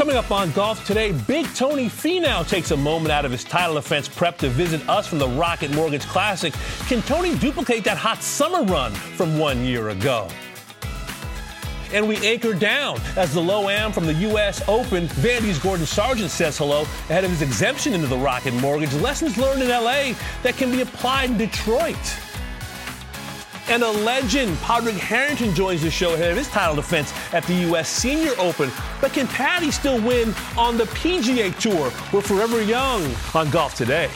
Coming up on Golf Today, Big Tony Finau takes a moment out of his title defense prep to visit us from the Rocket Mortgage Classic. Can Tony duplicate that hot summer run from one year ago? and we anchor down as the low am from the U.S. Open. Vandy's Gordon Sargent says hello ahead of his exemption into the Rocket Mortgage. Lessons learned in L.A. that can be applied in Detroit. And a legend, Padraig Harrington, joins the show ahead of his title defense at the U.S. Senior Open. But can Paddy still win on the PGA Tour? We're forever young on Golf Today.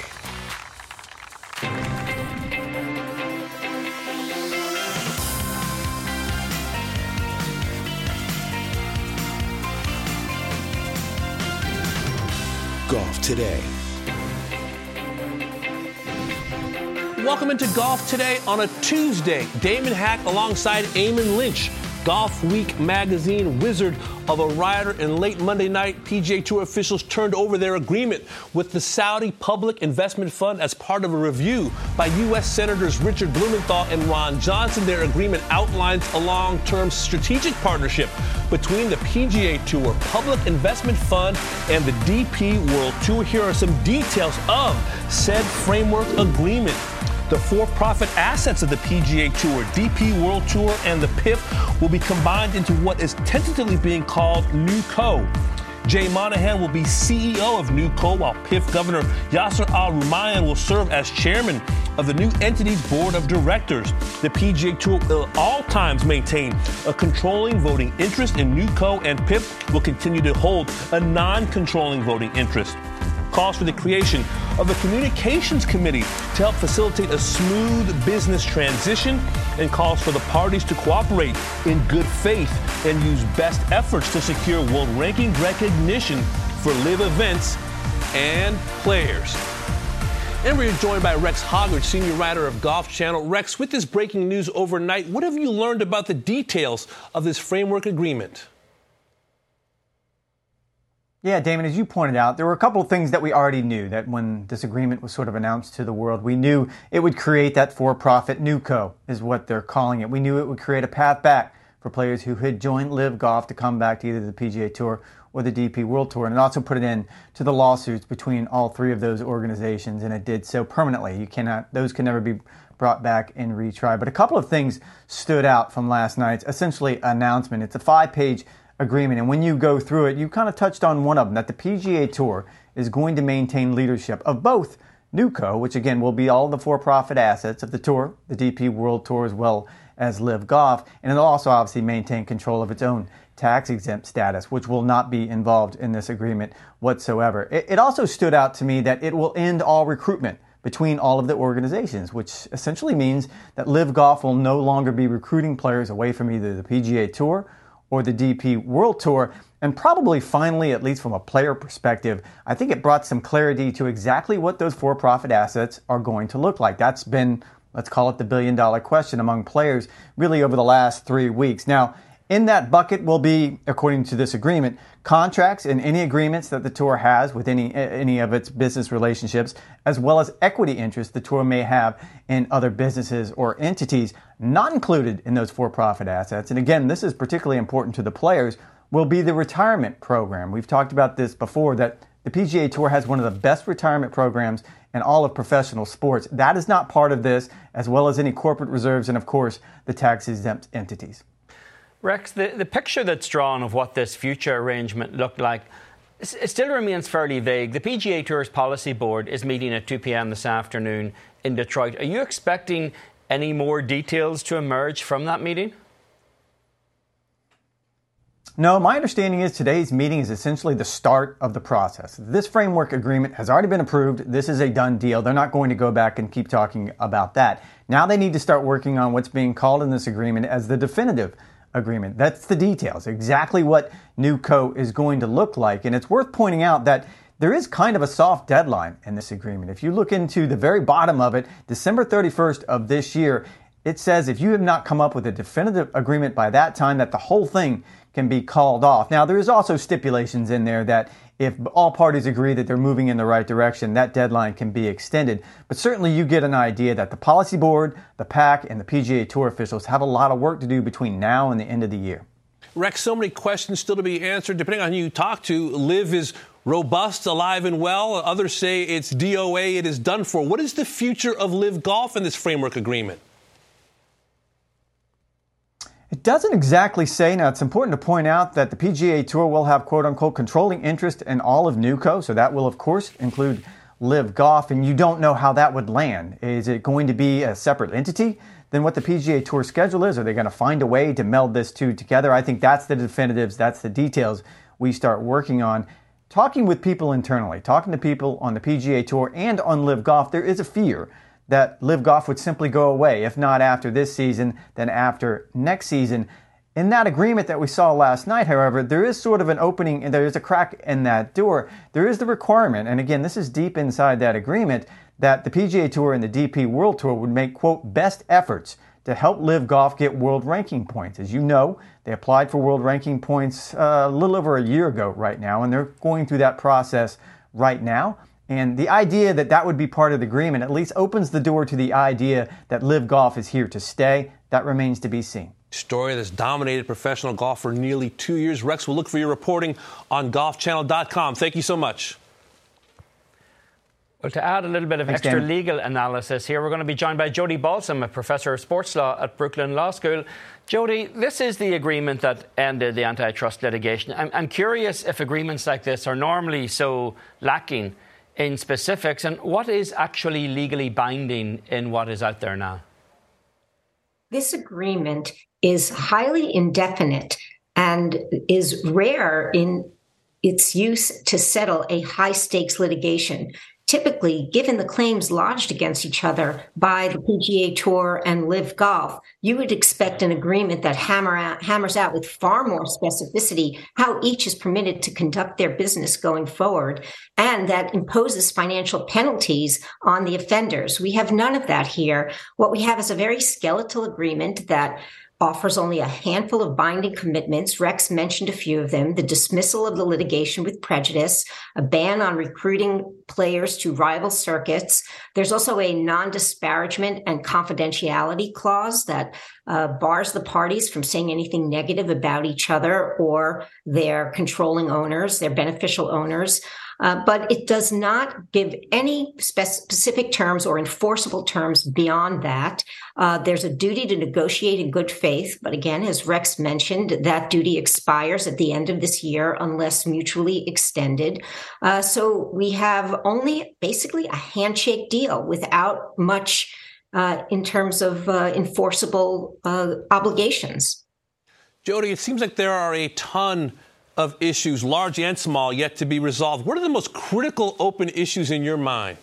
Golf Today. Welcome into Golf Today on a Tuesday. Damon Hack alongside Eamon Lynch. Golfweek magazine wizard of a rider And late Monday night, PGA Tour officials turned over their agreement with the Saudi Public Investment Fund as part of a review by U.S. Senators Richard Blumenthal and Ron Johnson. Their agreement outlines a long term strategic partnership between the PGA Tour Public Investment Fund and the DP World Tour. Here are some details of said framework agreement. The for profit assets of the PGA Tour, DP World Tour, and the PIF will be combined into what is tentatively being called NewCo. Jay Monahan will be CEO of NewCo, while PIF Governor Yasser Al Rumayyan will serve as chairman of the new entity's board of directors. The PGA Tour will at all times maintain a controlling voting interest in NewCo, and PIF will continue to hold a non controlling voting interest calls for the creation of a communications committee to help facilitate a smooth business transition and calls for the parties to cooperate in good faith and use best efforts to secure world ranking recognition for LIV events and players. And we're joined by Rex Hoggard, senior writer of Golf Channel. Rex, with this breaking news overnight, what have you learned about the details of this framework agreement? Yeah, Damon, as you pointed out, there were a couple of things that we already knew that when this agreement was sort of announced to the world, we knew it would create that for profit NewCo, is what they're calling it. We knew it would create a path back for players who had joined LIV Golf to come back to either the PGA Tour or the DP World Tour, and it also put an end to the lawsuits between all three of those organizations, and it did so permanently. You cannot; those can never be brought back and retried. But a couple of things stood out from last night's essentially announcement. It's a five-page agreement. And when you go through it, you kind of touched on one of them that the PGA Tour is going to maintain leadership of both NewCo, which again will be all the for profit assets of the tour, the DP World Tour, as well as LIV Golf. And it'll also obviously maintain control of its own tax exempt status, which will not be involved in this agreement whatsoever. It, it also stood out to me that it will end all recruitment between all of the organizations, which essentially means that LIV Golf will no longer be recruiting players away from either the PGA Tour or the DP World Tour. And probably finally, at least from a player perspective, I think it brought some clarity to exactly what those for profit assets are going to look like. That's been, let's call it the billion dollar question among players really over the last three weeks. Now, in that bucket will be, according to this agreement, contracts and any agreements that the tour has with any any of its business relationships, as well as equity interests the tour may have in other businesses or entities not included in those for-profit assets. And again, this is particularly important to the players. Will be the retirement program. We've talked about this before that the PGA Tour has one of the best retirement programs in all of professional sports. That is not part of this, as well as any corporate reserves and, of course, the tax exempt entities. Rex, the, the picture that's drawn of what this future arrangement looked like it still remains fairly vague. The PGA Tour's policy board is meeting at 2 p.m. this afternoon in Detroit. Are you expecting any more details to emerge from that meeting? No, my understanding is today's meeting is essentially the start of the process. This framework agreement has already been approved. This is a done deal. They're not going to go back and keep talking about that. Now they need to start working on what's being called in this agreement as the definitive agreement. That's the details, exactly what NewCo is going to look like. And it's worth pointing out that there is kind of a soft deadline in this agreement. If you look into the very bottom of it, December 31st of this year, it says if you have not come up with a definitive agreement by that time, that the whole thing can be called off. Now, there is also stipulations in there that if all parties agree that they're moving in the right direction, that deadline can be extended. But certainly you get an idea that the policy board, the PAC, and the PGA Tour officials have a lot of work to do between now and the end of the year. Rex, so many questions still to be answered. Depending on who you talk to, LIV is robust, alive, and well. Others say it's DOA, it is done for. What is the future of LIV Golf in this framework agreement? Doesn't exactly say. Now, it's important to point out that the PGA Tour will have quote unquote controlling interest in all of NewCo. So that will, of course, include LIV Golf. And you don't know how that would land. Is it going to be a separate entity than what the PGA Tour schedule is? Are they going to find a way to meld this two together? I think that's the definitives, that's the details we start working on talking with people internally, talking to people on the PGA Tour and on LIV Golf, there is a fear that LIV Golf would simply go away, if not after this season, then after next season. In that agreement that we saw last night, however, there is sort of an opening and there is a crack in that door. There is the requirement, and again, this is deep inside that agreement, that the PGA Tour and the DP World Tour would make, quote, best efforts to help LIV Golf get world ranking points. As you know, they applied for world ranking points uh, a little over a year ago right now, and they're going through that process right now. And the idea that that would be part of the agreement at least opens the door to the idea that LIV Golf is here to stay. That remains to be seen. Story that's dominated professional golf for nearly two years. Rex, we'll look for your reporting on golfchannel.com. Thank you so much. Well, to add a little bit of Thanks, extra Dan. legal analysis here, we're going to be joined by Jodi Balsam, a professor of sports law at Brooklyn Law School. Jodi, this is the agreement that ended the antitrust litigation. I'm, I'm curious if agreements like this are normally so lacking in specifics, and what is actually legally binding in what is out there now? This agreement is highly indefinite and is rare in its use to settle a high stakes litigation typically, given the claims lodged against each other by the PGA Tour and LIV Golf, you would expect an agreement that hammer out, hammers out with far more specificity how each is permitted to conduct their business going forward and that imposes financial penalties on the offenders. We have none of that here. What we have is a very skeletal agreement that offers only a handful of binding commitments. Rex mentioned a few of them the dismissal of the litigation with prejudice, a ban on recruiting players to rival circuits. There's also a non disparagement and confidentiality clause that uh, bars the parties from saying anything negative about each other or their controlling owners, their beneficial owners. Uh, but it does not give any specific terms or enforceable terms beyond that. Uh, there's a duty to negotiate in good faith, but again, as Rex mentioned, that duty expires at the end of this year unless mutually extended. Uh, so we have only basically a handshake deal without much uh, in terms of uh, enforceable obligations. Jodi, it seems like there are a ton of issues, large and small, yet to be resolved. What are the most critical open issues in your mind?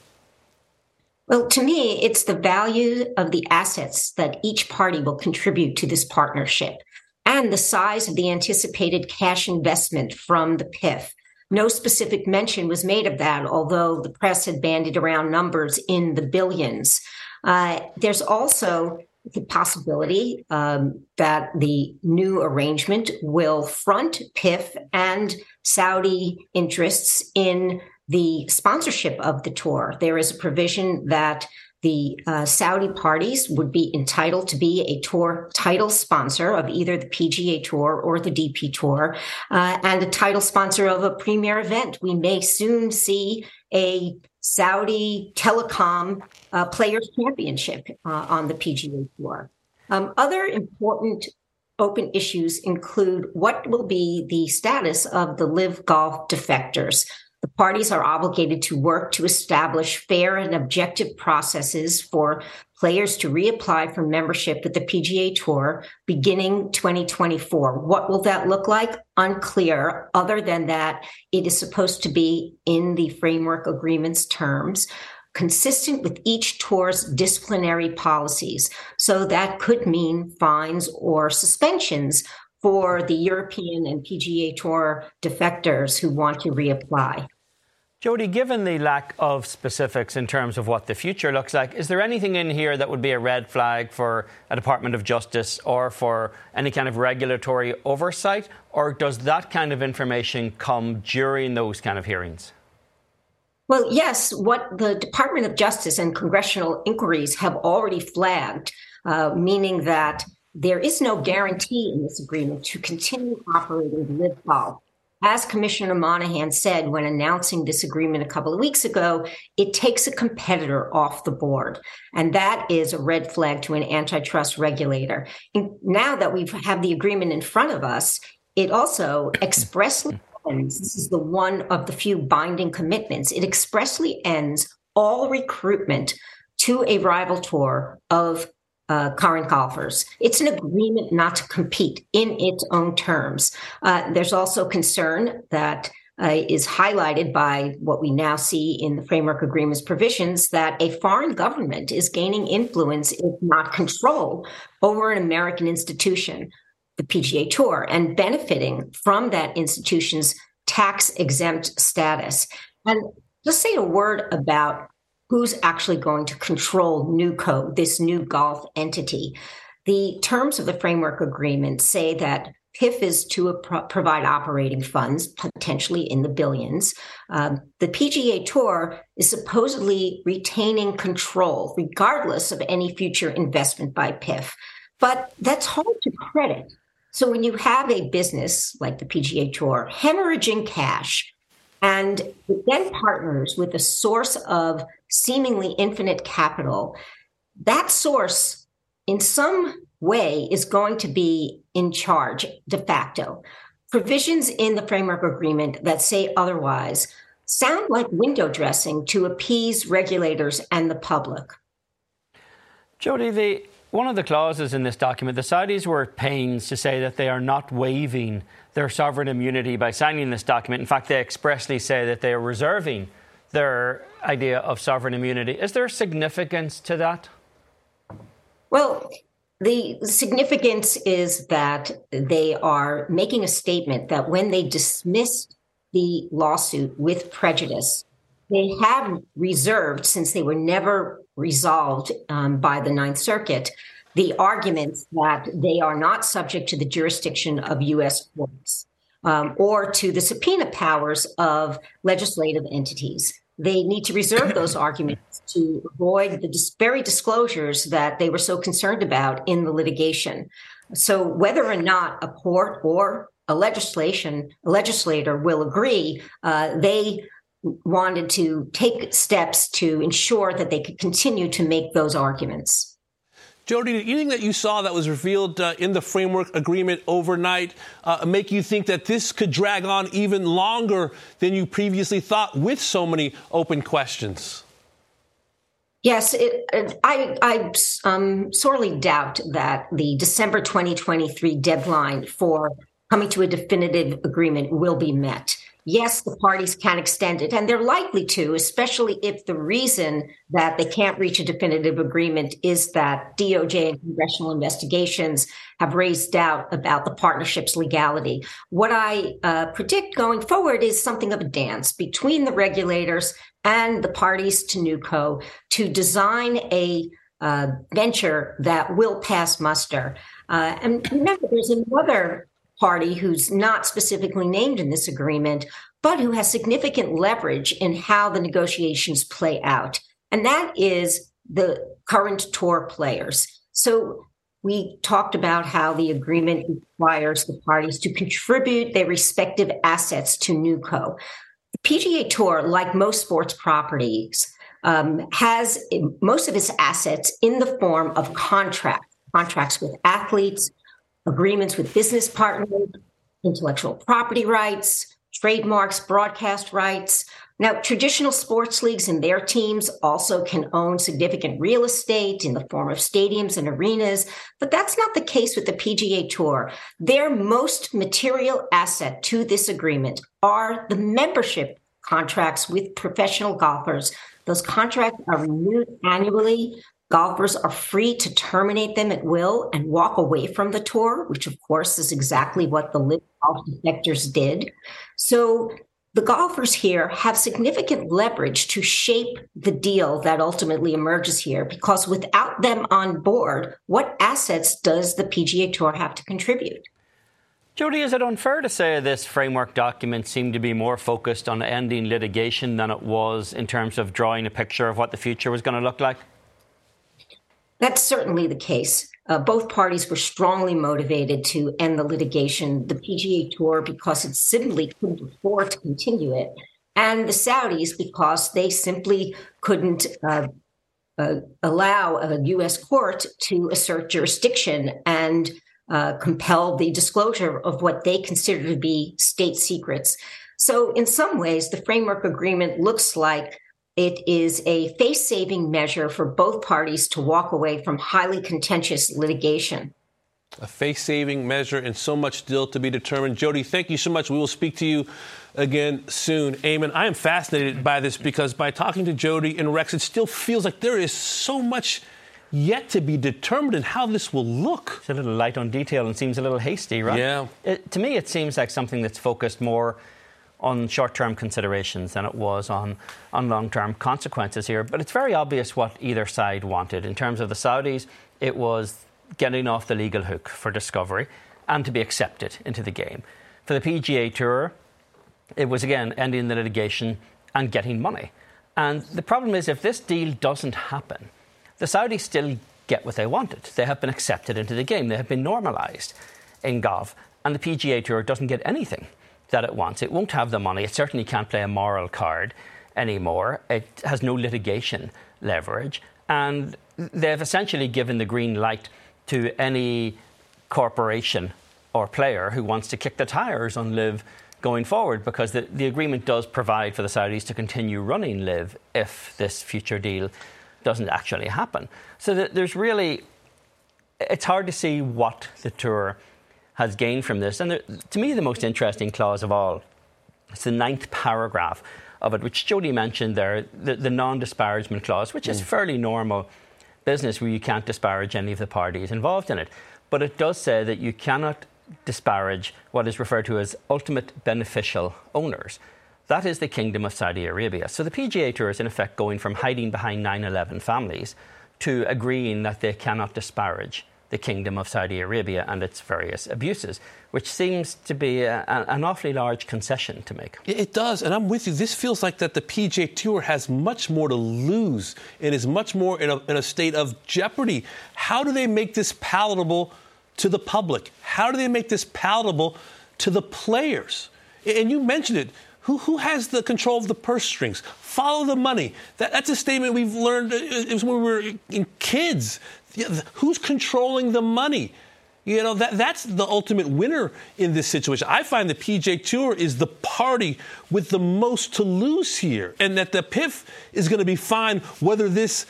Well, to me, it's the value of the assets that each party will contribute to this partnership and the size of the anticipated cash investment from the PIF. No specific mention was made of that, although the press had bandied around numbers in the billions. Uh, there's also the possibility um, that the new arrangement will front PIF and Saudi interests in the sponsorship of the tour. There is a provision that the uh, Saudi parties would be entitled to be a tour title sponsor of either the PGA Tour or the DP Tour, uh, and a title sponsor of a premier event. We may soon see a Saudi Telecom uh, Players Championship uh, on the PGA Tour. Um, other important open issues include what will be the status of the LIV Golf defectors. The parties are obligated to work to establish fair and objective processes for players to reapply for membership with the PGA Tour beginning 2024. What will that look like? Unclear, other than that, it is supposed to be in the framework agreement's terms. Consistent with each tour's disciplinary policies. So that could mean fines or suspensions for the European and PGA Tour defectors who want to reapply. Jodi, given the lack of specifics in terms of what the future looks like, is there anything in here that would be a red flag for a Department of Justice or for any kind of regulatory oversight? Or does that kind of information come during those kind of hearings? Well, yes, what the Department of Justice and congressional inquiries have already flagged, uh, meaning that there is no guarantee in this agreement to continue operating Golf. As Commissioner Monahan said when announcing this agreement a couple of weeks ago, it takes a competitor off the board. And that is a red flag to an antitrust regulator. And now that we have the agreement in front of us, it also expressly ends, this is the one of the few binding commitments, it expressly ends all recruitment to a rival tour of uh, current golfers. It's an agreement not to compete in its own terms. Uh, there's also concern that uh, is highlighted by what we now see in the framework agreement's provisions that a foreign government is gaining influence, if not control, over an American institution, the PGA Tour, and benefiting from that institution's tax exempt status. And just say a word about who's actually going to control NewCo, this new golf entity. The terms of the framework agreement say that PIF is to pro- provide operating funds, potentially in the billions. Um, the PGA Tour is supposedly retaining control, regardless of any future investment by PIF. But that's hard to credit. So when you have a business like the PGA Tour hemorrhaging cash, and then partners with a source of seemingly infinite capital, that source in some way is going to be in charge de facto. Provisions in the framework agreement that say otherwise sound like window dressing to appease regulators and the public. Jodi, the, one of the clauses in this document, the Saudis were at pains to say that they are not waiving their sovereign immunity by signing this document. In fact, they expressly say that they are reserving their idea of sovereign immunity. Is there significance to that? Well, the significance is that they are making a statement that when they dismissed the lawsuit with prejudice, they have reserved, since they were never resolved um, by the Ninth Circuit, the arguments that they are not subject to the jurisdiction of U.S. courts um, or to the subpoena powers of legislative entities they need to reserve those arguments to avoid the dis- very disclosures that they were so concerned about in the litigation. So whether or not a court or a legislation a legislator will agree, uh, they wanted to take steps to ensure that they could continue to make those arguments. Jodi, did anything that you saw that was revealed uh, in the framework agreement overnight uh, make you think that this could drag on even longer than you previously thought with so many open questions? Yes, it, I, I um, sorely doubt that the December 2023 deadline for coming to a definitive agreement will be met yes, the parties can extend it, and they're likely to, especially if the reason that they can't reach a definitive agreement is that DOJ and congressional investigations have raised doubt about the partnership's legality. What I uh, predict going forward is something of a dance between the regulators and the parties to NewCo to design a uh, venture that will pass muster. Uh, and remember, there's another party who's not specifically named in this agreement, but who has significant leverage in how the negotiations play out. And that is the current tour players. So we talked about how the agreement requires the parties to contribute their respective assets to NewCo. The PGA Tour, like most sports properties, um, has most of its assets in the form of contracts, contracts with athletes, agreements with business partners, intellectual property rights, trademarks, broadcast rights. Now, traditional sports leagues and their teams also can own significant real estate in the form of stadiums and arenas, but that's not the case with the PGA Tour. Their most material asset to this agreement are the membership contracts with professional golfers. Those contracts are renewed annually Golfers are free to terminate them at will and walk away from the tour, which of course is exactly what the LIV golf defectors did. So the golfers here have significant leverage to shape the deal that ultimately emerges here because without them on board, what assets does the PGA Tour have to contribute? Jodi, is it unfair to say this framework document seemed to be more focused on ending litigation than it was in terms of drawing a picture of what the future was going to look like? That's certainly the case. Uh, both parties were strongly motivated to end the litigation. The PGA Tour, because it simply couldn't afford to continue it, and the Saudis, because they simply couldn't uh, uh, allow a U.S. court to assert jurisdiction and uh, compel the disclosure of what they consider to be state secrets. So, in some ways, the framework agreement looks like it is a face saving measure for both parties to walk away from highly contentious litigation. A face saving measure and so much still to be determined. Jodi, thank you so much. We will speak to you again soon. Eamon, I am fascinated by this because by talking to Jodi and Rex, it still feels like there is so much yet to be determined in how this will look. It's a little light on detail and seems a little hasty, right? Yeah. It, to me, it seems like something that's focused more on short term considerations than it was on, on long term consequences here. But it's very obvious what either side wanted. In terms of the Saudis, it was getting off the legal hook for discovery and to be accepted into the game. For the PGA Tour, it was again ending the litigation and getting money. And the problem is, if this deal doesn't happen, the Saudis still get what they wanted. They have been accepted into the game, they have been normalised in golf, and the PGA Tour doesn't get anything that it wants. It won't have the money. It certainly can't play a moral card anymore. It has no litigation leverage. And they've essentially given the green light to any corporation or player who wants to kick the tires on LIV going forward because the, the agreement does provide for the Saudis to continue running LIV if this future deal doesn't actually happen. So there's really, it's hard to see what the tour has gained from this. And there, to me, the most interesting clause of all is the ninth paragraph of it, which Jodi mentioned there, the, the non disparagement clause, which mm. is fairly normal business where you can't disparage any of the parties involved in it. But it does say that you cannot disparage what is referred to as ultimate beneficial owners. That is the Kingdom of Saudi Arabia. So the PGA Tour is in effect going from hiding behind 9 11 families to agreeing that they cannot disparage the Kingdom of Saudi Arabia and its various abuses, which seems to be a, an awfully large concession to make. It does, and I'm with you. This feels like that the PJ Tour has much more to lose and is much more in a, in a state of jeopardy. How do they make this palatable to the public? How do they make this palatable to the players? And you mentioned it. Who, who has the control of the purse strings? Follow the money. That, that's a statement we've learned uh, it was when we were in kids. Who's controlling the money? You know, that, that's the ultimate winner in this situation. I find the PJ Tour is the party with the most to lose here, and that the PIF is going to be fine whether this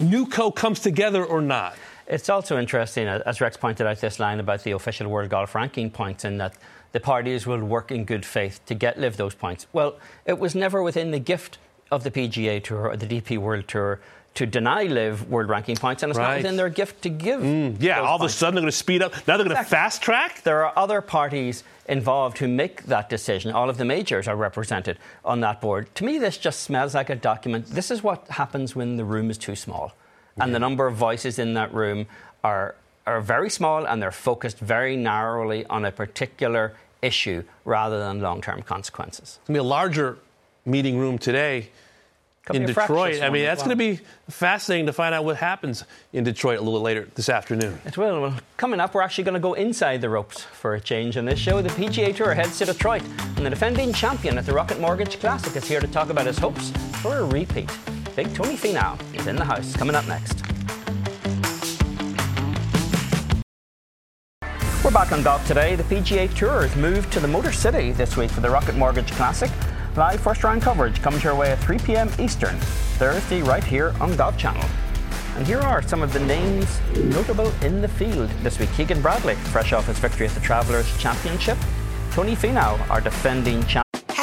NewCo comes together or not. It's also interesting, as Rex pointed out, this line about the official World Golf Ranking points, and that the parties will work in good faith to get LIV those points. Well, it was never within the gift of the PGA Tour or the DP World Tour to deny LIV world ranking points, and it's right. not within their gift to give. Mm, yeah, all points. of a sudden they're going to speed up. Now they're going to fast track. There are other parties involved who make that decision. All of the majors are represented on that board. To me, this just smells like a document. This is what happens when the room is too small, and the number of voices in that room are are very small, and they're focused very narrowly on a particular issue rather than long term consequences. It's going to be a larger meeting room today in Detroit. I mean, that's well. going to be fascinating to find out what happens in Detroit a little later this afternoon. It will. Well, coming up, we're actually going to go inside the ropes for a change in this show. The PGA Tour heads to Detroit, and the defending champion at the Rocket Mortgage Classic is here to talk about his hopes for a repeat. Big Tony Finau is in the house. Coming up next. Back on golf today. The PGA Tour has moved to the Motor City this week for the Rocket Mortgage Classic. Live first round coverage comes your way at 3 p.m. Eastern, Thursday, right here on Golf Channel. And here are some of the names notable in the field this week. Keegan Bradley, fresh off his victory at the Travelers Championship. Tony Finau, our defending champion.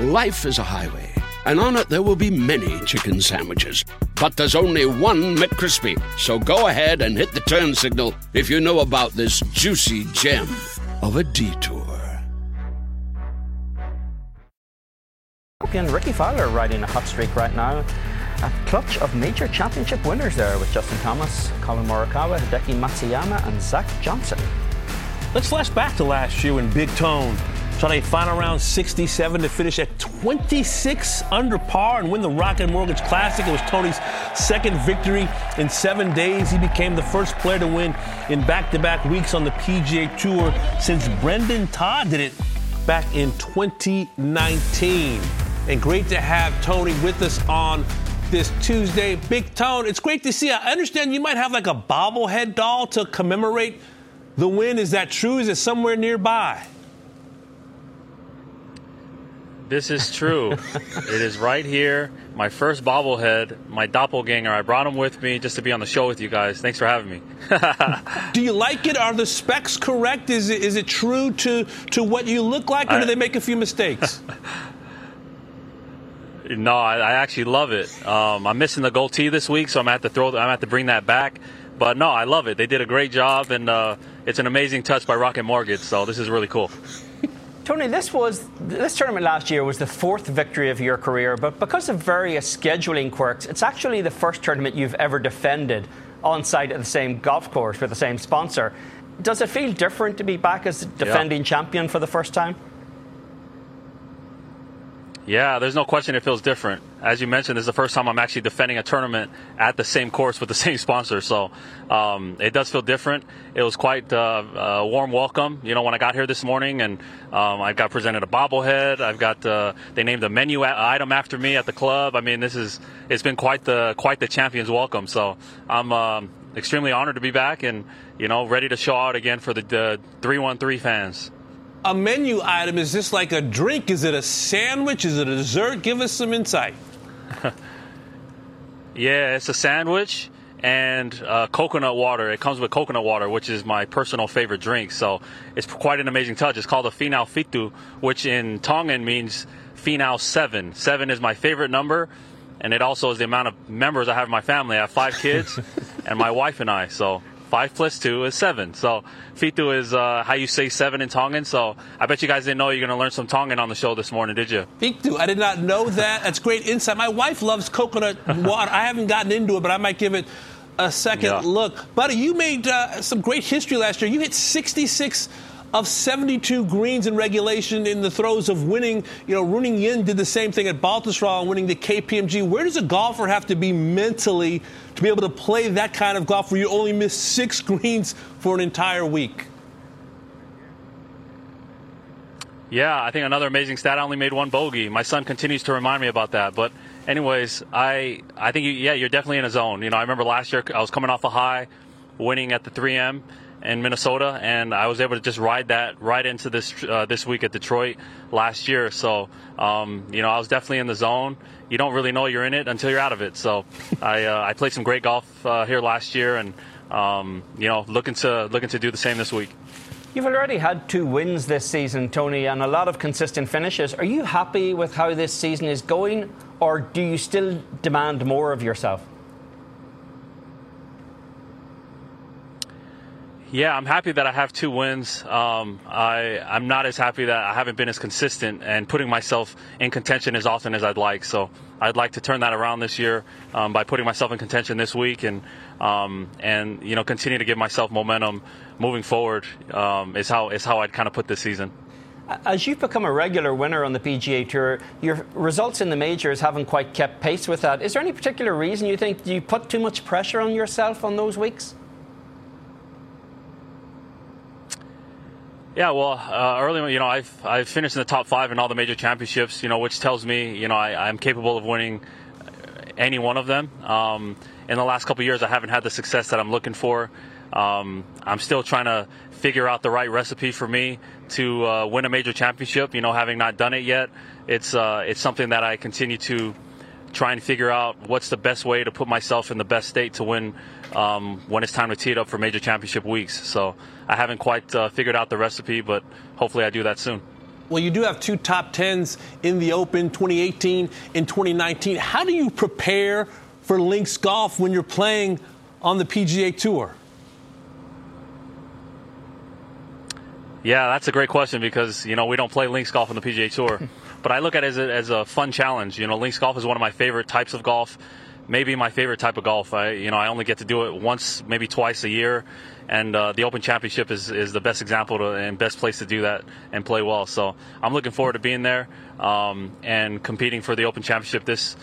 Life is a highway, and on it there will be many chicken sandwiches. But there's only one McCrispy. So go ahead and hit the turn signal if you know about this juicy gem of a detour. And Rickie Fowler riding a hot streak right now. A clutch of major championship winners there with Justin Thomas, Collin Morikawa, Hideki Matsuyama, and Zach Johnson. Let's flash back to last year in Big Tone shot a final round 67 to finish at 26 under par and win the Rocket Mortgage Classic. It was Tony's second victory in seven days. He became the first player to win in back-to-back weeks on the PGA Tour since Brendon Todd did it back in 2019. And great to have Tony with us on this Tuesday. Big Tone, it's great to see. I understand you might have like a bobblehead doll to commemorate the win. Is that true? Is it somewhere nearby? This is true. it is right here. My first bobblehead, my doppelganger. I brought him with me just to be on the show with you guys. Thanks for having me. do you like it? Are the specs correct? Is it, is it true to, to what you look like, or I, do they make a few mistakes? no, I, I, actually love it. Um, I'm missing the goatee this week, so I'm going to have to throw. I'm have to bring that back. But no, I love it. They did a great job, and uh, it's an amazing touch by Rocket Mortgage. So this is really cool. Tony, this was this tournament last year was the fourth victory of your career, but because of various scheduling quirks, it's actually the first tournament you've ever defended on site at the same golf course with the same sponsor. Does it feel different to be back as defending yeah. champion for the first time? Yeah, there's no question it feels different. As you mentioned, this is the first time I'm actually defending a tournament at the same course with the same sponsor, so um, it does feel different. It was quite uh, a warm welcome, you know, when I got here this morning, and um, I got presented a bobblehead. I've got uh, they named a menu item after me at the club. I mean, this is it's been quite the quite the champions welcome. So I'm um, extremely honored to be back and you know ready to show out again for the one three fans a menu item? Is this like a drink? Is it a sandwich? Is it a dessert? Give us some insight. yeah, it's a sandwich and uh, coconut water. It comes with coconut water, which is my personal favorite drink. So it's quite an amazing touch. It's called a Finau Fitu, which in Tongan means Finau 7. 7 is my favorite number, and it also is the amount of members I have in my family. I have five kids and my wife and I. So five plus two is seven. So Fitu is uh, how you say seven in Tongan. So I bet you guys didn't know you're going to learn some Tongan on the show this morning, did you? Fitu, I did not know that. That's great insight. My wife loves coconut water. I haven't gotten into it, but I might give it a second yeah. look. Buddy, you made uh, some great history last year. You hit 66 of 72 greens in regulation in the throes of winning. You know, Ruoning Yin did the same thing at Baltusrol and winning the KPMG. Where does a golfer have to be mentally to be able to play that kind of golf where you only miss six greens for an entire week? Yeah, I think another amazing stat. I only made one bogey. My son continues to remind me about that. But, anyways, I I think you, yeah, you're definitely in a zone. You know, I remember last year I was coming off a high, winning at the 3M in Minnesota, and I was able to just ride that right into this uh, this week at Detroit last year. So, um, you know, I was definitely in the zone. You don't really know you're in it until you're out of it. So, I uh, I played some great golf uh, here last year, and um, you know, looking to looking to do the same this week. You've already had two wins this season, Tony, and a lot of consistent finishes. Are you happy with how this season is going, or do you still demand more of yourself? Yeah, I'm happy that I have two wins. Um, I I'm not as happy that I haven't been as consistent and putting myself in contention as often as I'd like. So I'd like to turn that around this year um, by putting myself in contention this week and um, and you know continue to give myself momentum moving forward. Um, is how is how I'd kind of put this season. As you've become a regular winner on the PGA Tour, your results in the majors haven't quite kept pace with that. Is there any particular reason you think you put too much pressure on yourself on those weeks? Yeah, well, uh, early, you know, I've, I've finished in the top five in all the major championships, you know, which tells me, you know, I, am capable of winning any one of them. Um, in the last couple years, I haven't had the success that I'm looking for. Um, I'm still trying to figure out the right recipe for me to uh, win a major championship. You know, having not done it yet, it's uh, it's something that I continue to try and figure out what's the best way to put myself in the best state to win um, when it's time to tee it up for major championship weeks. So I haven't quite uh, figured out the recipe, but hopefully I do that soon. Well, you do have two top tens in the Open 2018 and 2019. How do you prepare for links golf when you're playing on the PGA Tour? Yeah, that's a great question because you know we don't play links golf on the PGA Tour, but I look at it as a, as a fun challenge. You know, links golf is one of my favorite types of golf, maybe my favorite type of golf. I you know I only get to do it once, maybe twice a year, and uh, the Open Championship is, is the best example to, and best place to do that and play well. So I'm looking forward to being there um, and competing for the Open Championship this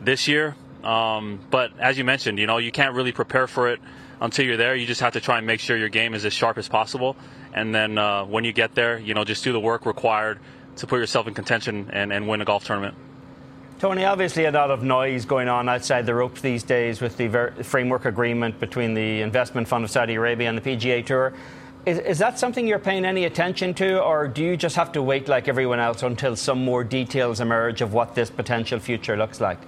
this year. Um, but as you mentioned, you know you can't really prepare for it until you're there. You just have to try and make sure your game is as sharp as possible and then uh, when you get there, you know, just do the work required to put yourself in contention and, and win a golf tournament. Tony, obviously a lot of noise going on outside the ropes these days with the ver- framework agreement between the Investment Fund of Saudi Arabia and the PGA Tour. Is, is, that something you're paying any attention to, or do you just have to wait like everyone else until some more details emerge of what this potential future looks like?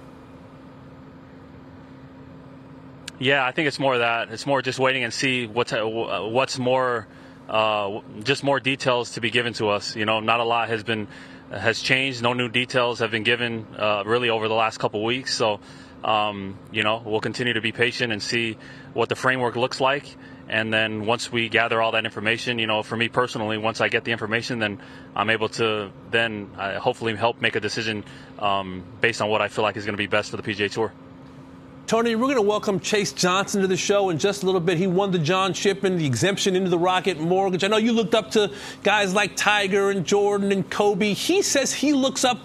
Yeah, I think it's more that. It's more just waiting and see what's, what's more uh, just more details to be given to us. You know, not a lot has been has changed. No new details have been given uh, really over the last couple weeks. So, um, you know, we'll continue to be patient and see what the framework looks like. And then once we gather all that information, you know, for me personally, once I get the information, then I'm able to then uh, hopefully help make a decision um, based on what I feel like is going to be best for the PGA Tour. Tony, we're going to welcome Chase Johnson to the show in just a little bit. He won the John Shippen, the exemption into the Rocket Mortgage. I know you looked up to guys like Tiger and Jordan and Kobe. He says he looks up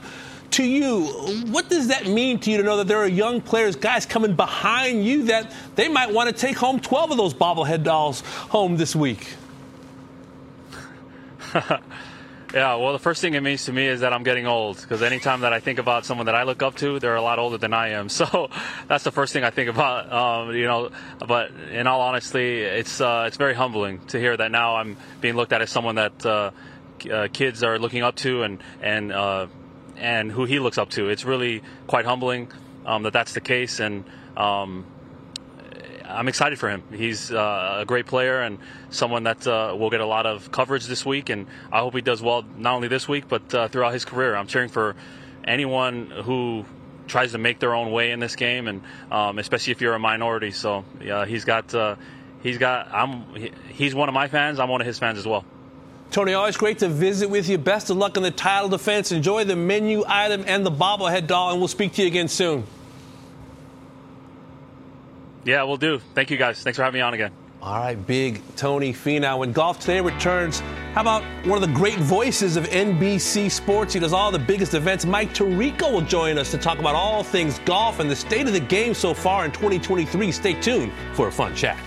to you. What does that mean to you to know that there are young players, guys coming behind you that they might want to take home 12 of those bobblehead dolls home this week? Yeah, well, the first thing it means to me is that I'm getting old because anytime that I think about someone that I look up to, they're a lot older than I am. So that's the first thing I think about. Um, you know, but in all honesty, it's uh, it's very humbling to hear that now I'm being looked at as someone that uh, uh, kids are looking up to and and uh, and who he looks up to. It's really quite humbling um, that that's the case and. Um, I'm excited for him. He's uh, a great player and someone that uh, will get a lot of coverage this week. And I hope he does well not only this week but uh, throughout his career. I'm cheering for anyone who tries to make their own way in this game, and um, especially if you're a minority. So yeah, he's got uh, he's got I'm he's one of my fans. I'm one of his fans as well. Tony, always great to visit with you. Best of luck in the title defense. Enjoy the menu item and the bobblehead doll, and we'll speak to you again soon. Yeah, we'll do. Thank you guys. Thanks for having me on again. All right, big Tony Finau. When Golf Today returns, how about one of the great voices of NBC Sports? He does all the biggest events. Mike Tirico will join us to talk about all things golf and the state of the game so far in 2023. Stay tuned for a fun chat.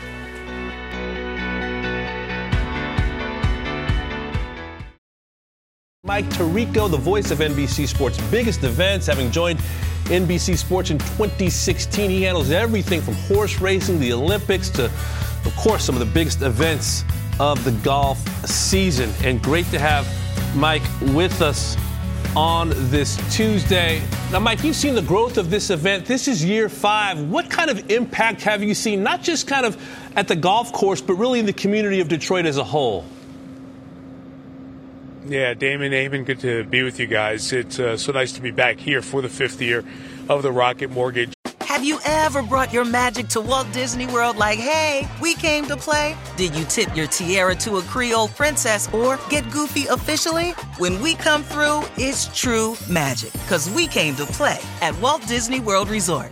Mike Tirico, the voice of NBC Sports' biggest events, having joined NBC Sports in 2016. He handles everything from horse racing, the Olympics, to, of course, some of the biggest events of the golf season. And great to have Mike with us on this Tuesday. Now, Mike, you've seen the growth of this event. This is year five. What kind of impact have you seen, not just kind of at the golf course, but really in the community of Detroit as a whole? Yeah, Damon, Eamon, good to be with you guys. It's uh, so nice to be back here for the fifth year of the Rocket Mortgage. Have you ever brought your magic to Walt Disney World like, hey, we came to play? Did you tip your tiara to a Creole princess or get goofy officially? When we come through, it's true magic because we came to play at Walt Disney World Resort.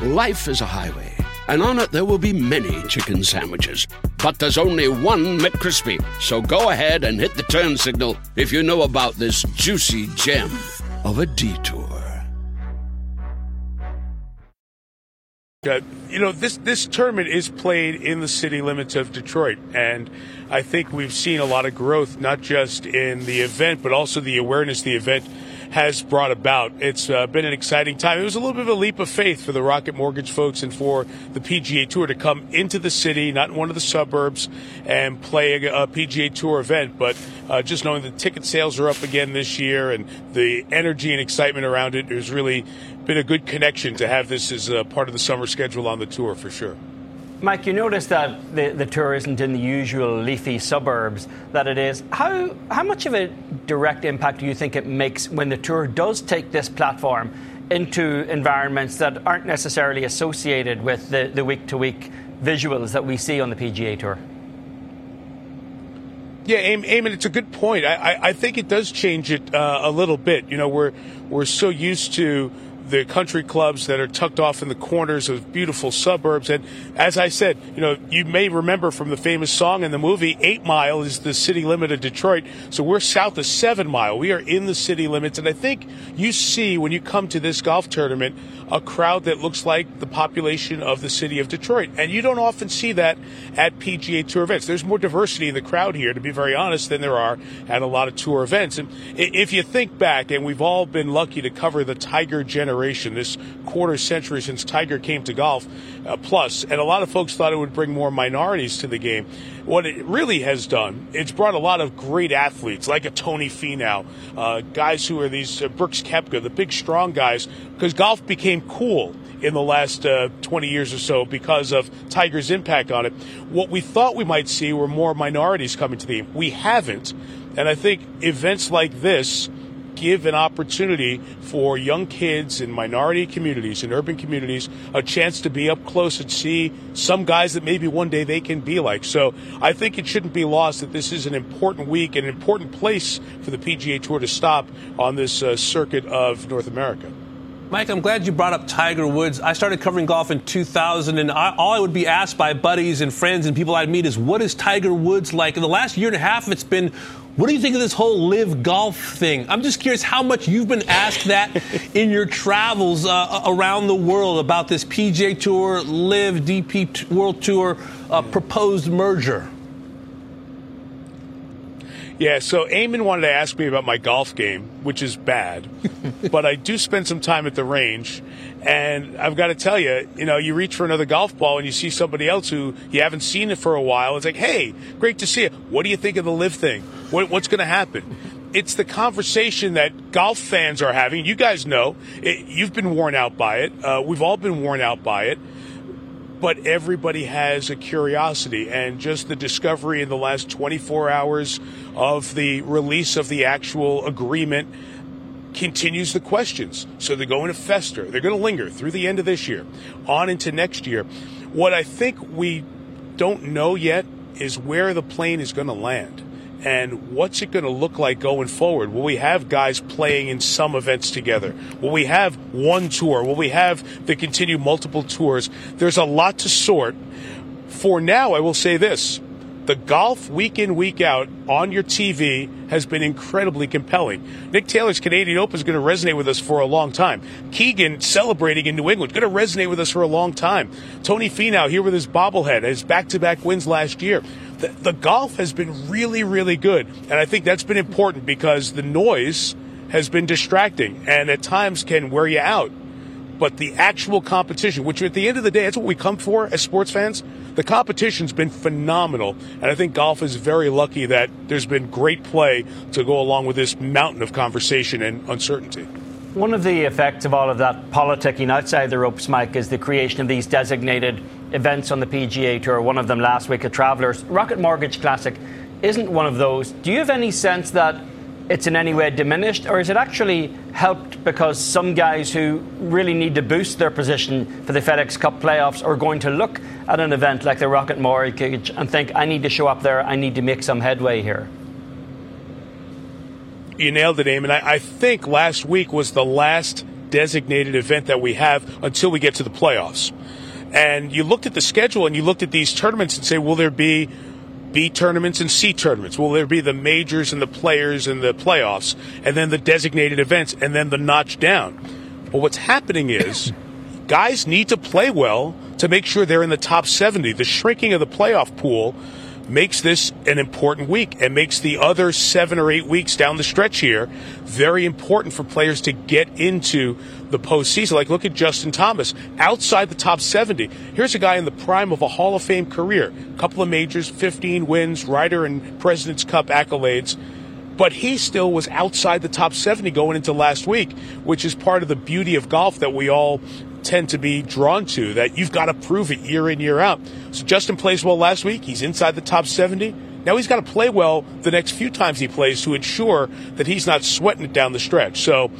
Life is a highway, and on it there will be many chicken sandwiches. But there's only one McCrispy. So go ahead and hit the turn signal if you know about this juicy gem of a detour. Uh, you know, this this tournament is played in the city limits of Detroit, and I think we've seen a lot of growth, not just in the event, but also the awareness the event has brought about. It's uh, been an exciting time. It was a little bit of a leap of faith for the Rocket Mortgage folks and for the PGA Tour to come into the city, not in one of the suburbs, and play a, a PGA Tour event. But uh, just knowing the ticket sales are up again this year and the energy and excitement around it has really been a good connection to have this as a part of the summer schedule on the tour for sure. Mike, you notice that the, the tour isn't in the usual leafy suburbs that it is. How, how much of a direct impact do you think it makes when the tour does take this platform into environments that aren't necessarily associated with the week to week visuals that we see on the PGA Tour? Yeah, Eamon, it's a good point. I, I, I think it does change it uh, a little bit. You know, we're we're so used to the country clubs that are tucked off in the corners of beautiful suburbs. And as I said, you know, you may remember from the famous song in the movie, Eight Mile is the city limit of Detroit. So we're south of Seven Mile. We are in the city limits. And I think you see when you come to this golf tournament a crowd that looks like the population of the city of Detroit. And you don't often see that at PGA Tour events. There's more diversity in the crowd here, to be very honest, than there are at a lot of tour events. And if you think back, and we've all been lucky to cover the Tiger generation generation, this quarter century since Tiger came to golf, uh, plus, and a lot of folks thought it would bring more minorities to the game. What it really has done, it's brought a lot of great athletes like a Tony Finau, uh, guys who are these uh, Brooks Koepka, the big strong guys, because golf became cool in the last uh, 20 years or so because of Tiger's impact on it. What we thought we might see were more minorities coming to the game. We haven't. And I think events like this give an opportunity for young kids in minority communities, in urban communities, a chance to be up close and see some guys that maybe one day they can be like. So I think it shouldn't be lost that this is an important week, an important place for the PGA Tour to stop on this uh, circuit of North America. Mike, I'm glad you brought up Tiger Woods. I started covering golf in 2000, and I, all I would be asked by buddies and friends and people I'd meet is, what is Tiger Woods like? In the last year and a half, it's been, what do you think of this whole LIV golf thing? I'm just curious how much you've been asked that in your travels uh, around the world about this PGA Tour, LIV, DP World Tour uh, proposed merger. Yeah, so Eamon wanted to ask me about my golf game, which is bad, but I do spend some time at the range. And I've got to tell you, you know, you reach for another golf ball and you see somebody else who you haven't seen it for a while. It's like, hey, great to see you. What do you think of the LIV thing? What, what's going to happen? It's the conversation that golf fans are having. You guys know it, you've been worn out by it. Uh, we've all been worn out by it but everybody has a curiosity. And just the discovery in the last 24 hours of the release of the actual agreement continues the questions. So they're going to fester. They're going to linger through the end of this year, on into next year. What I think we don't know yet is where the plane is going to land and what's it going to look like going forward? Will we have guys playing in some events together? Will we have one tour? Will we have the continued multiple tours? There's a lot to sort. For now, I will say this. The golf week in, week out on your TV has been incredibly compelling. Nick Taylor's Canadian Open is going to resonate with us for a long time. Keegan celebrating in New England, going to resonate with us for a long time. Tony Finau here with his bobblehead, his back to back wins last year the, the golf has been really, really good. And I think that's been important because the noise has been distracting and at times can wear you out. But the actual competition, which at the end of the day, that's what we come for as sports fans. The competition's been phenomenal. And I think golf is very lucky that there's been great play to go along with this mountain of conversation and uncertainty. One of the effects of all of that politicking outside the ropes, Mike, is the creation of these designated events on the PGA Tour. One of them last week at Travelers. Rocket Mortgage Classic isn't one of those. Do you have any sense that it's in any way diminished, or is it actually helped because some guys who really need to boost their position for the FedEx Cup playoffs are going to look at an event like the Rocket Mortgage and think, I need to show up there, I need to make some headway here? You nailed it, Eamon. I, I think last week was the last designated event that we have until we get to the playoffs. And you looked at the schedule and you looked at these tournaments and say, will there be B tournaments and C tournaments? Will there be the majors and the players and the playoffs, and then the designated events, and then the notch down? Well, what's happening is guys need to play well to make sure they're in the top 70. The shrinking of the playoff pool makes this an important week and makes the other seven or eight weeks down the stretch here very important for players to get into the postseason. Like, look at Justin Thomas outside the top 70. Here's a guy in the prime of a Hall of Fame career, couple of majors, 15 wins, Ryder and President's Cup accolades. But he still was outside the top 70 going into last week, which is part of the beauty of golf that we all tend to be drawn to that you've got to prove it year in, year out. So Justin plays well last week. He's inside the top 70. Now he's got to play well the next few times he plays to ensure that he's not sweating it down the stretch. So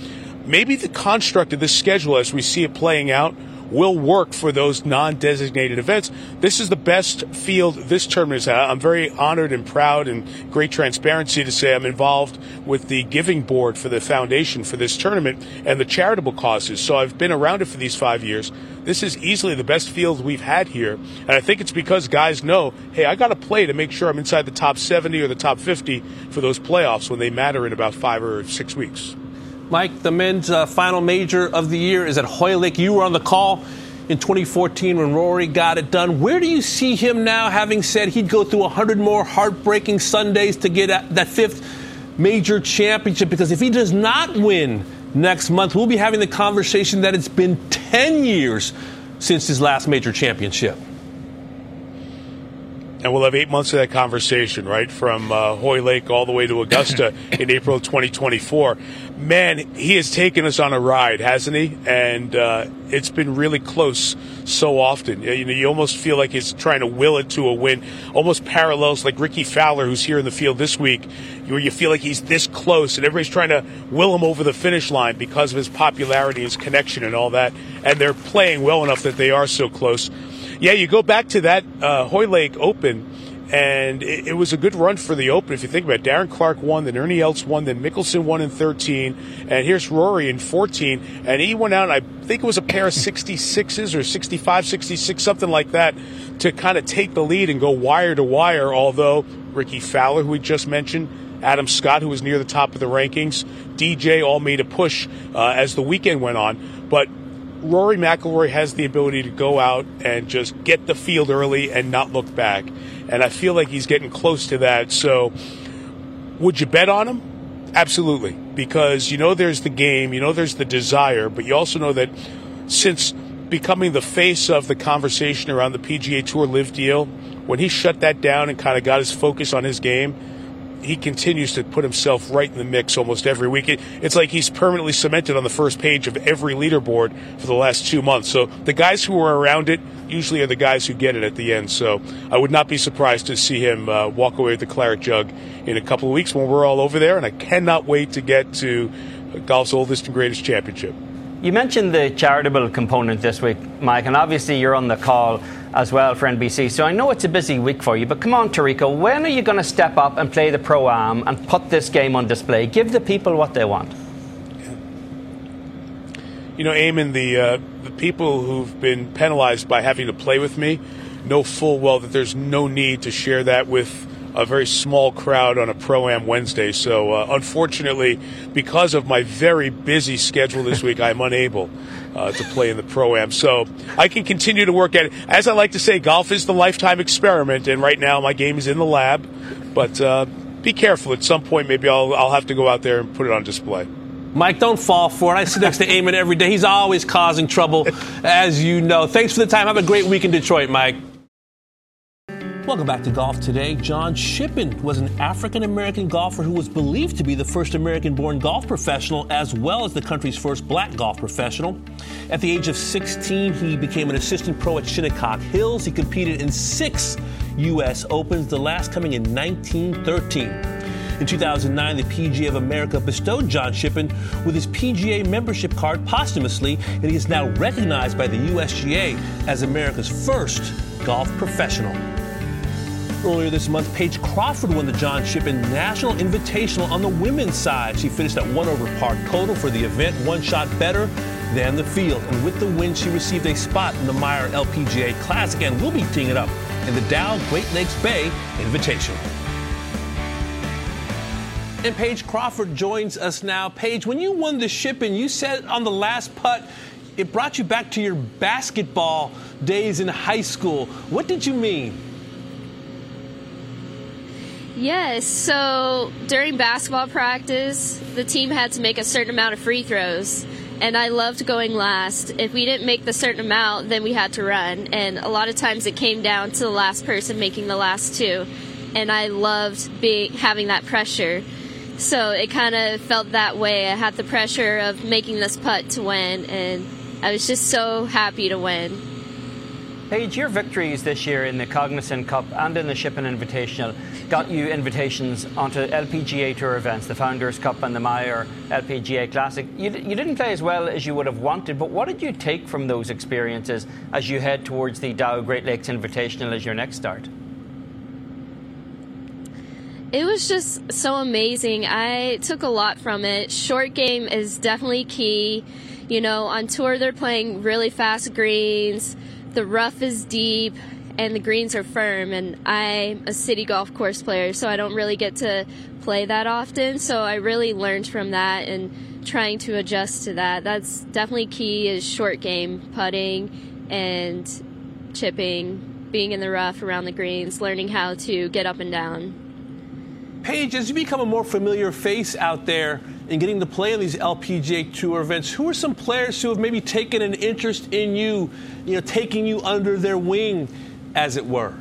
maybe the construct of this schedule as we see it playing out will work for those non-designated events. This is the best field this tournament has. I'm very honored and proud and great transparency to say I'm involved with the giving board for the foundation for this tournament and the charitable causes. So I've been around it for these five years. This is easily the best field we've had here. And I think it's because guys know, hey, I got to play to make sure I'm inside the top 70 or the top 50 for those playoffs when they matter in about five or six weeks. Mike, the men's uh, final major of the year is at Hoylake. You were on the call in 2014 when Rory got it done. Where do you see him now, having said he'd go through 100 more heartbreaking Sundays to get that fifth major championship? Because if he does not win next month, we'll be having the conversation that it's been 10 years since his last major championship and we'll have eight months of that conversation, right, from uh, Hoylake all the way to Augusta in April of 2024. Man, he has taken us on a ride, hasn't he? And uh, it's been really close so often. You know, you almost feel like he's trying to will it to a win, almost parallels like Rickie Fowler, who's here in the field this week, where you feel like he's this close, and everybody's trying to will him over the finish line because of his popularity, his connection, and all that. And they're playing well enough that they are so close. Yeah, you go back to that uh, Hoylake Open, and it, it, was a good run for the Open. If you think about it, Darren Clarke won, then Ernie Els won, then Mickelson won in 13, and here's Rory in 14, and he went out, I think it was a pair of 66s or 65, 66, something like that, to kind of take the lead and go wire to wire, although Rickie Fowler, who we just mentioned, Adam Scott, who was near the top of the rankings, DJ all made a push uh, as the weekend went on. But Rory McIlroy has the ability to go out and just get the field early and not look back. And I feel like he's getting close to that. So, would you bet on him? Absolutely. Because you know there's the game, you know there's the desire, but you also know that since becoming the face of the conversation around the PGA Tour LIV deal, when he shut that down and kind of got his focus on his game, he continues to put himself right in the mix almost every week. it's like he's permanently cemented on the first page of every leaderboard for the last two months. So the guys who are around it usually are the guys who get it at the end. So I would not be surprised to see him uh, walk away with the claret jug in a couple of weeks when we're all over there. And I cannot wait to get to golf's oldest and greatest championship. You mentioned the charitable component this week, Mike, and obviously you're on the call as well for NBC. So I know it's a busy week for you, but come on, Tirico, when are you going to step up and play the pro am and put this game on display? Give the people what they want. You know, Eamon, the uh, the people who've been penalized by having to play with me know full well that there's no need to share that with a very small crowd on a pro am Wednesday. So, uh, unfortunately, because of my very busy schedule this week, I'm unable uh, to play in the pro am. So, I can continue to work at it. As I like to say, golf is the lifetime experiment, and right now my game is in the lab. But uh, be careful. At some point, maybe I'll, I'll have to go out there and put it on display. Mike, don't fall for it. I sit next to Eamon every day. He's always causing trouble, as you know. Thanks for the time. Have a great week in Detroit, Mike. Welcome back to Golf Today. John Shippen was an African American golfer who was believed to be the first American born golf professional as well as the country's first black golf professional. At the age of 16, he became an assistant pro at Shinnecock Hills. He competed in six U.S. Opens, the last coming in 1913. In 2009, the PGA of America bestowed John Shippen with his PGA membership card posthumously, and he is now recognized by the USGA as America's first golf professional. Earlier this month, Paige Crawford won the John Shippen National Invitational on the women's side. She finished at one over par total for the event, one shot better than the field. And with the win, she received a spot in the Meijer LPGA Classic and will be teeing it up in the Dow Great Lakes Bay Invitational. And Paige Crawford joins us now. Paige, when you won the Shippen, you said on the last putt, it brought you back to your basketball days in high school. What did you mean? Yes, so during basketball practice, the team had to make a certain amount of free throws. And I loved going last. If we didn't make the certain amount, then we had to run. And a lot of times it came down to the last person making the last two. And I loved being having that pressure. So it kind of felt that way. I had the pressure of making this putt to win, and I was just so happy to win. Paige, your victories this year in the Cognizant Cup and in the Shippen Invitational got you invitations onto LPGA Tour events, the Founders Cup and the Meijer LPGA Classic. You, you didn't play as well as you would have wanted, but what did you take from those experiences as you head towards the Dow Great Lakes Invitational as your next start? It was just so amazing. I took a lot from it. Short game is definitely key. You know, on tour they're playing really fast greens, the rough is deep, and the greens are firm. And I'm a city golf course player, so I don't really get to play that often. So I really learned from that and trying to adjust to that. That's definitely key is short game, putting and chipping, being in the rough around the greens, learning how to get up and down. Paige, as you become a more familiar face out there in getting to play in these LPGA Tour events, who are some players who have maybe taken an interest in you, you know, taking you under their wing, as it were?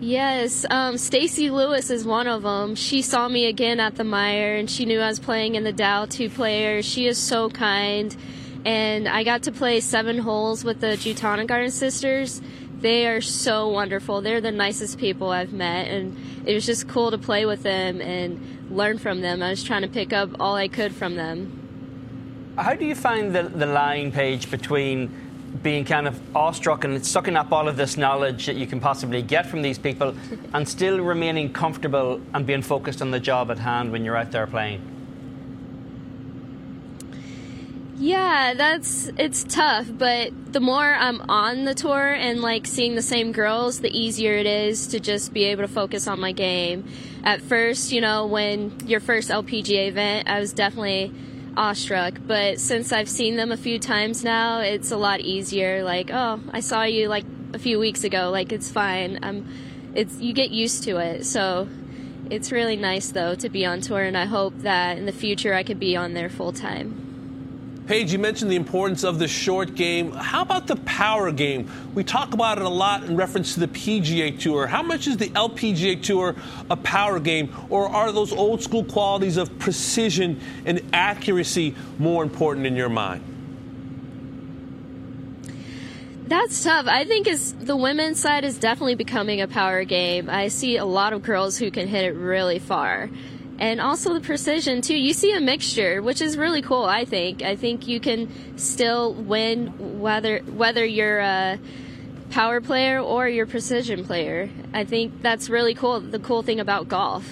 Yes, um, Stacy Lewis is one of them. She saw me again at the Meijer, and she knew I was playing in the Dow two players. She is so kind, and I got to play seven holes with the Jutanugarn sisters they are so wonderful. They're the nicest people I've met, and it was just cool to play with them and learn from them. I was trying to pick up all I could from them. How do you find the, the line, Paige between being kind of awestruck and sucking up all of this knowledge that you can possibly get from these people and still remaining comfortable and being focused on the job at hand when you're out there playing? Yeah, that's it's tough, but the more I'm on the tour and like seeing the same girls, the easier it is to just be able to focus on my game. At first, you know, when your first LPGA event, I was definitely awestruck, but since I've seen them a few times now, it's a lot easier. Like, oh, I saw you like a few weeks ago. Like, it's fine. I'm, it's you get used to it. So, it's really nice though to be on tour, and I hope that in the future I could be on there full time. Paige, you mentioned the importance of the short game. How about the power game? We talk about it a lot in reference to the PGA Tour. How much is the LPGA Tour a power game, or are those old school qualities of precision and accuracy more important in your mind? That's tough. I think is the women's side is definitely becoming a power game. I see a lot of girls who can hit it really far and also the precision too. You see a mixture, which is really cool. I think. I think you can still win whether whether you're a power player or you're precision player. I think that's really cool. The cool thing about golf.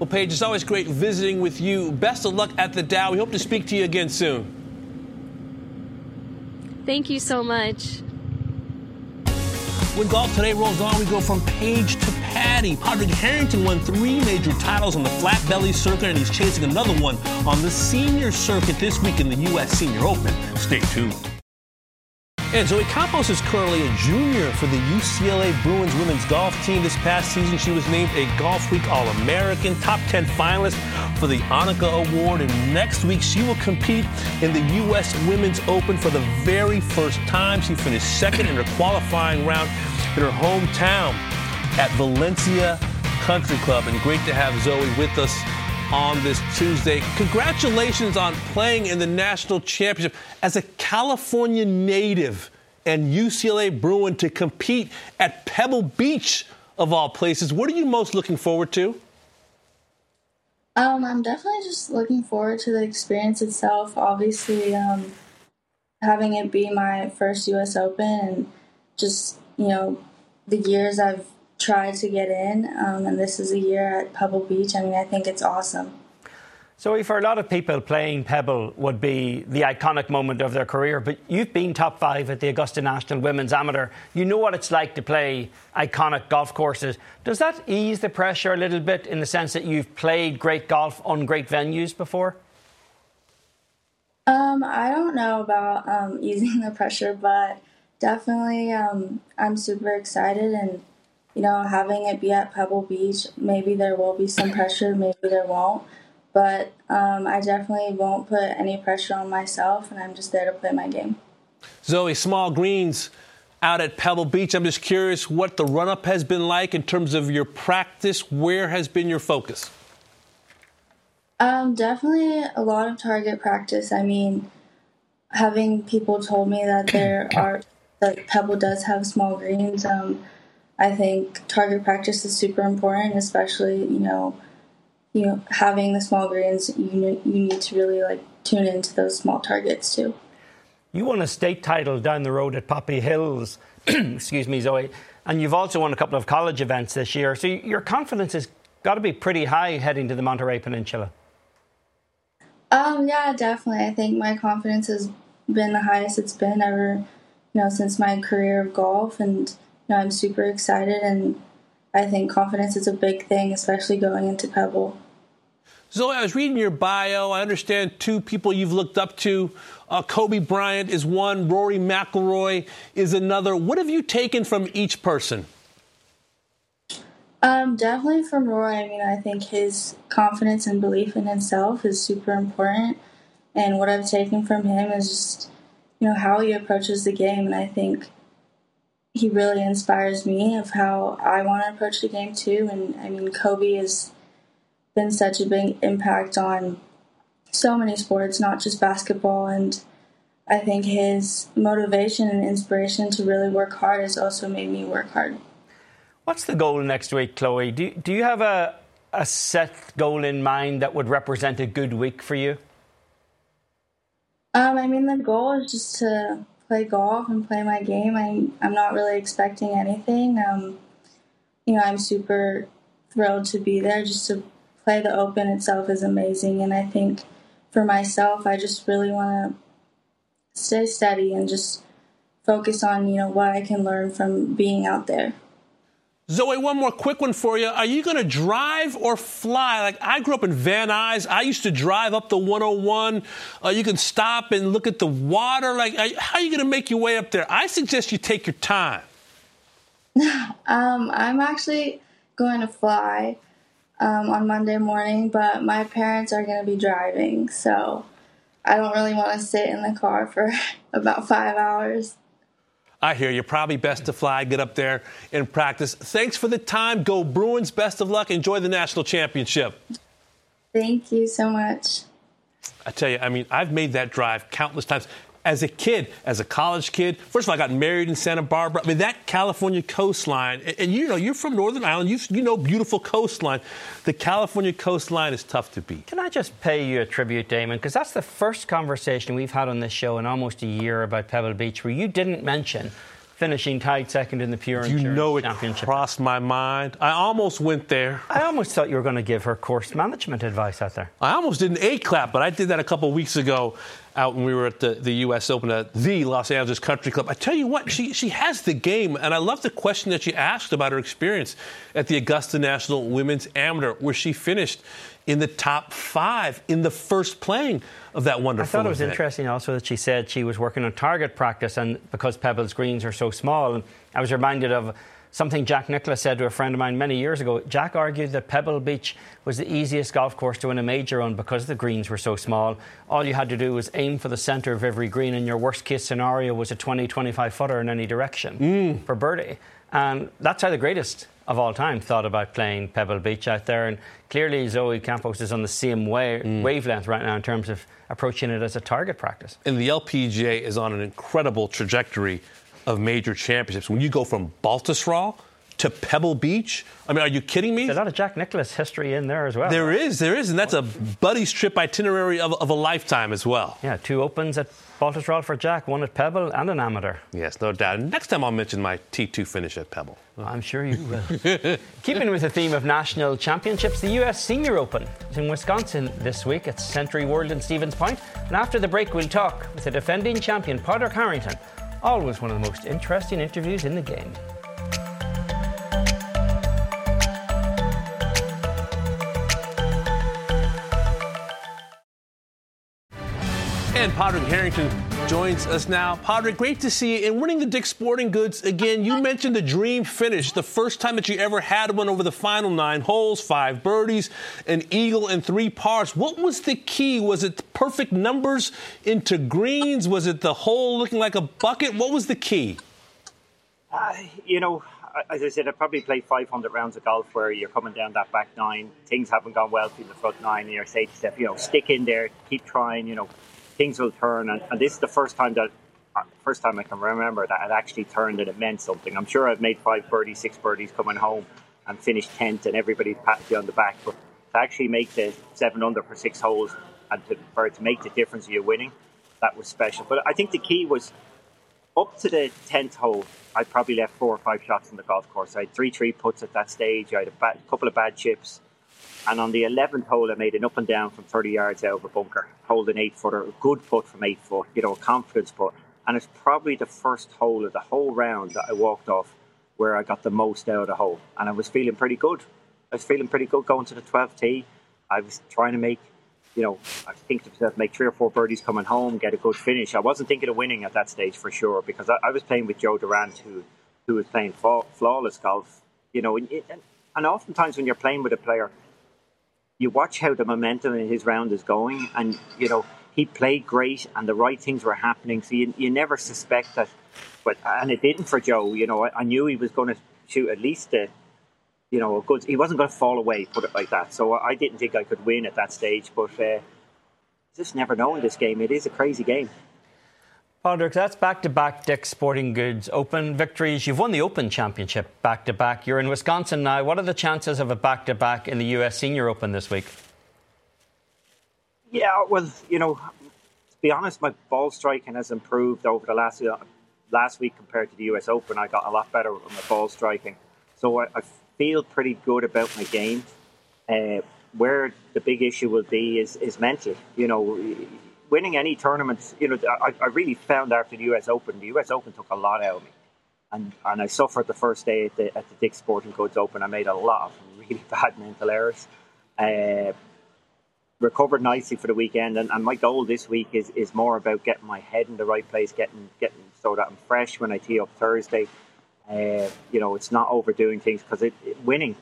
Well, Paige, it's always great visiting with you. Best of luck at the Dow. We hope to speak to you again soon. Thank you so much. When golf today rolls on, we go from Paige to Paddy. Padraig Harrington won three major titles on the flat belly circuit, and he's chasing another one on the senior circuit this week in the U.S. Senior Open. Stay tuned. And Zoe Campos is currently a junior for the UCLA Bruins women's golf team. This past season, she was named a Golfweek All American, top 10 finalist for the Annika Award. And next week, she will compete in the U.S. Women's Open for the very first time. She finished second in her qualifying round in her hometown at Valencia Country Club. And great to have Zoe with us on this Tuesday. Congratulations on playing in the national championship as a California native and UCLA Bruin to compete at Pebble Beach, of all places. What are you most looking forward to? Um, I'm definitely just looking forward to the experience itself. Obviously, um, having it be my first U.S. Open and just, you know, the years I've tried to get in, um, and this is a year at Pebble Beach. I mean, I think it's awesome. So, for a lot of people, playing Pebble would be the iconic moment of their career, but you've been top five at the Augusta National Women's Amateur. You know what it's like to play iconic golf courses. Does that ease the pressure a little bit in the sense that you've played great golf on great venues before? Um, I don't know about um, easing the pressure, but definitely um, I'm super excited and you know having it be at Pebble Beach. Maybe there will be some pressure, maybe there won't but um, I definitely won't put any pressure on myself, and I'm just there to play my game. Zoe, small greens out at Pebble Beach. I'm just curious what the run up has been like in terms of your practice. Where has been your focus? Um, definitely a lot of target practice. I mean, having people told me that there are that Pebble does have small greens. Um, I think target practice is super important, especially you know you know, having the small greens, you you need to really like tune into those small targets too. You won a state title down the road at Poppy Hills, excuse me, Zoe, and you've also won a couple of college events this year. So your confidence has got to be pretty high heading to the Monterey Peninsula. Um, yeah, definitely. I think my confidence has been the highest it's been ever, you know, since my career of golf, and know, I'm super excited and I think confidence is a big thing, especially going into Pebble. Zoe, I was reading your bio. I understand two people you've looked up to. Uh, Kobe Bryant is one, Rory McIlroy is another. What have you taken from each person? Um, definitely from Rory. I mean, I think his confidence and belief in himself is super important. And what I've taken from him is just, you know, how he approaches the game. And I think he really inspires me of how I want to approach the game too. And I mean, Kobe has been such a big impact on so many sports, not just basketball. And I think his motivation and inspiration to really work hard has also made me work hard. What's the goal next week, Chloe? Do, do you have a, a set goal in mind that would represent a good week for you? Um, I mean, the goal is just to play golf and play my game. I'm I'm not really expecting anything. Um, you know, I'm super thrilled to be there. Just to play the Open itself is amazing, and I think for myself, I just really want to stay steady and just focus on you know what I can learn from being out there. Zoe, one more quick one for you. Are you going to drive or fly? Like I grew up in Van Nuys. I used to drive up the 101. Uh, you can stop and look at the water. Like, how are you going to make your way up there? I suggest you take your time. um, I'm actually going to fly um, on Monday morning, but my parents are going to be driving, so I don't really want to sit in the car for about five hours. I hear you. Probably best to fly, get up there and practice. Thanks for the time. Go Bruins. Best of luck. Enjoy the national championship. Thank you so much. I tell you, I mean, I've made that drive countless times as a kid, as a college kid. First of all, I got married in Santa Barbara. I mean, that California coastline, and, and you know, you're from Northern Ireland, you, you know beautiful coastline. The California coastline is tough to beat. Can I just pay you a tribute, Damon? Because that's the first conversation we've had on this show in almost a year about Pebble Beach where you didn't mention finishing tied second in the Pure you know it Championship. crossed my mind. I almost went there. I almost thought you were going to give her course management advice out there. I almost did an A clap, but I did that a couple weeks ago out when we were at the, the U.S. Open at the Los Angeles Country Club. I tell you what, she, she has the game, and I love the question that she asked about her experience at the Augusta National Women's Amateur, where she finished in the top five in the first playing of that wonderful. I thought it was event. interesting also that she said she was working on target practice, and because Pebble's greens are so small, and I was reminded of something Jack Nicklaus said to a friend of mine many years ago. Jack argued that Pebble Beach was the easiest golf course to win a major on because the greens were so small. All you had to do was aim for the centre of every green, and your worst case scenario was a 20, 25 footer in any direction mm. for birdie. And that's how the greatest of all time thought about playing Pebble Beach out there. And clearly, Zoe Campos is on the same way, mm. wavelength right now in terms of approaching it as a target practice. And the LPGA is on an incredible trajectory of major championships. When you go from Baltusrol to Pebble Beach. I mean, are you kidding me? There's a lot of Jack Nicklaus history in there as well. There is, there is, and that's a buddy's trip itinerary of, of a lifetime as well. Yeah, two opens at Baltusrol for Jack, one at Pebble and an amateur. Yes, no doubt. Next time I'll mention my T2 finish at Pebble. I'm sure you will. Keeping with the theme of national championships, the U.S. Senior Open is in Wisconsin this week at SentryWorld in Stevens Point. And after the break, we'll talk with the defending champion, Padraig Harrington. Always one of the most interesting interviews in the game. And Padraig Harrington joins us now. Padraig, great to see you. And winning the Dick's Sporting Goods again, you mentioned the dream finish, the first time that you ever had one over the final nine holes, five birdies, an eagle, and three pars. What was the key? Was it perfect numbers into greens? Was it the hole looking like a bucket? What was the key? Uh, you know, as I said, I probably played 500 rounds of golf where you're coming down that back nine. Things haven't gone well through the front nine. And you're saying to yourself, you know, stick in there, keep trying, you know things will turn. And, and this is the first time that uh, first time I can remember that it actually turned and it meant something. I'm sure I've made five birdies, six birdies coming home and finished tenth, and everybody's patting you on the back. But to actually make the seven under for six holes and to, for it to make the difference of you winning, that was special. But I think the key was up to the tenth hole. I probably left four or five shots in the golf course. I had three three puts at that stage. I had a bad, couple of bad chips. And on the 11th hole, I made an up and down from 30 yards out of a bunker, holding eight footer, a good putt from eight foot, you know, a confidence putt. And it's probably the first hole of the whole round that I walked off where I got the most out of the hole. And I was feeling pretty good. I was feeling pretty good going to the 12th tee. I was trying to make, you know, I think to myself, make three or four birdies coming home, get a good finish. I wasn't thinking of winning at that stage for sure because I, I was playing with Joe Durant, who, who was playing flawless golf, you know. And, and oftentimes when you're playing with a player, you watch how the momentum in his round is going, and you know he played great, and the right things were happening. So you, you never suspect that, but and it didn't for Joe. You know, I, I knew he was going to shoot at least a, you know, a good. He wasn't going to fall away, put it like that. So I didn't think I could win at that stage, but uh, just never know in this game. It is a crazy game. Padraig, that's back to back Dick Sporting Goods Open victories. You've won the Open Championship back to back. You're in Wisconsin now. What are the chances of a back to back in the US Senior Open this week? Yeah, well, you know, to be honest, my ball striking has improved over the last uh, last week compared to the US Open. I got a lot better with my ball striking, so I, I feel pretty good about my game. Uh, where the big issue will be is is mental. You know, winning any tournaments, you know, I, I really found after the US Open, the US Open took a lot out of me. And, and I suffered the first day at the, at the Dick's Sporting Goods Open. I made a lot of really bad mental errors. Uh, recovered nicely for the weekend, and, and, my goal this week is, is more about getting my head in the right place, getting getting so that I'm fresh when I tee up Thursday. Uh, you know, it's not overdoing things because it, it, winning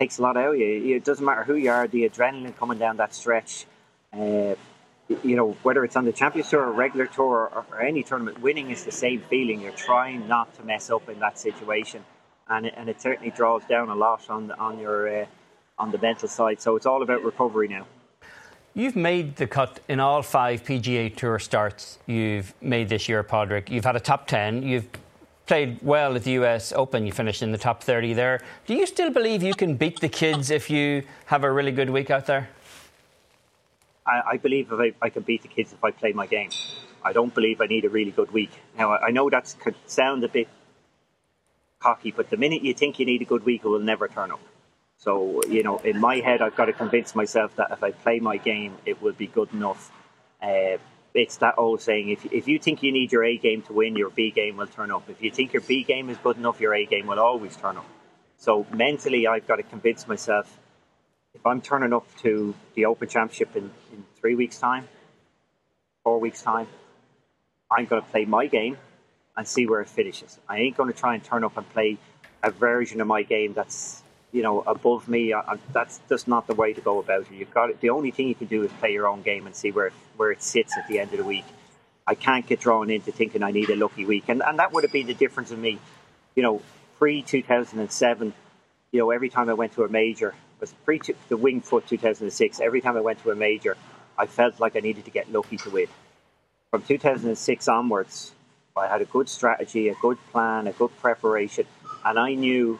takes a lot out of you. It doesn't matter who you are, the adrenaline coming down that stretch. Uh, you know, whether it's on the Champions Tour or regular tour or, or, any tournament, winning is the same feeling. You're trying not to mess up in that situation, and it, and it certainly draws down a lot on the, on your uh, on the mental side. So it's all about recovery now. You've made the cut in all five PGA Tour starts you've made this year, Padraig. You've had a top ten. You've played well at the US Open. You finished in the top 30 there. Do you still believe you can beat the kids if you have a really good week out there? I, I believe if I, I, can beat the kids if I play my game. I don't believe I need a really good week. Now, I know that could sound a bit cocky, but the minute you think you need a good week, it will never turn up. So, you know, in my head, I've got to convince myself that if I play my game, it will be good enough. Uh, it's that old saying if, if you think you need your A game to win, your B game will turn up. If you think your B game is good enough, your A game will always turn up. So, mentally, I've got to convince myself I'm turning up to the Open Championship in, in three weeks' time, four weeks' time, I'm going to play my game and see where it finishes. I ain't going to try and turn up and play a version of my game that's you know above me. I, that's just not the way to go about it. You've got it. The only thing you can do is play your own game and see where it, where it sits at the end of the week. I can't get drawn into thinking I need a lucky week, and and that would have been the difference in me. You know, pre 2007, you know, every time I went to a major, was pre the Winged Foot 2006. Every time I went to a major, I felt like I needed to get lucky to win. From 2006 onwards, I had a good strategy, a good plan, a good preparation, and I knew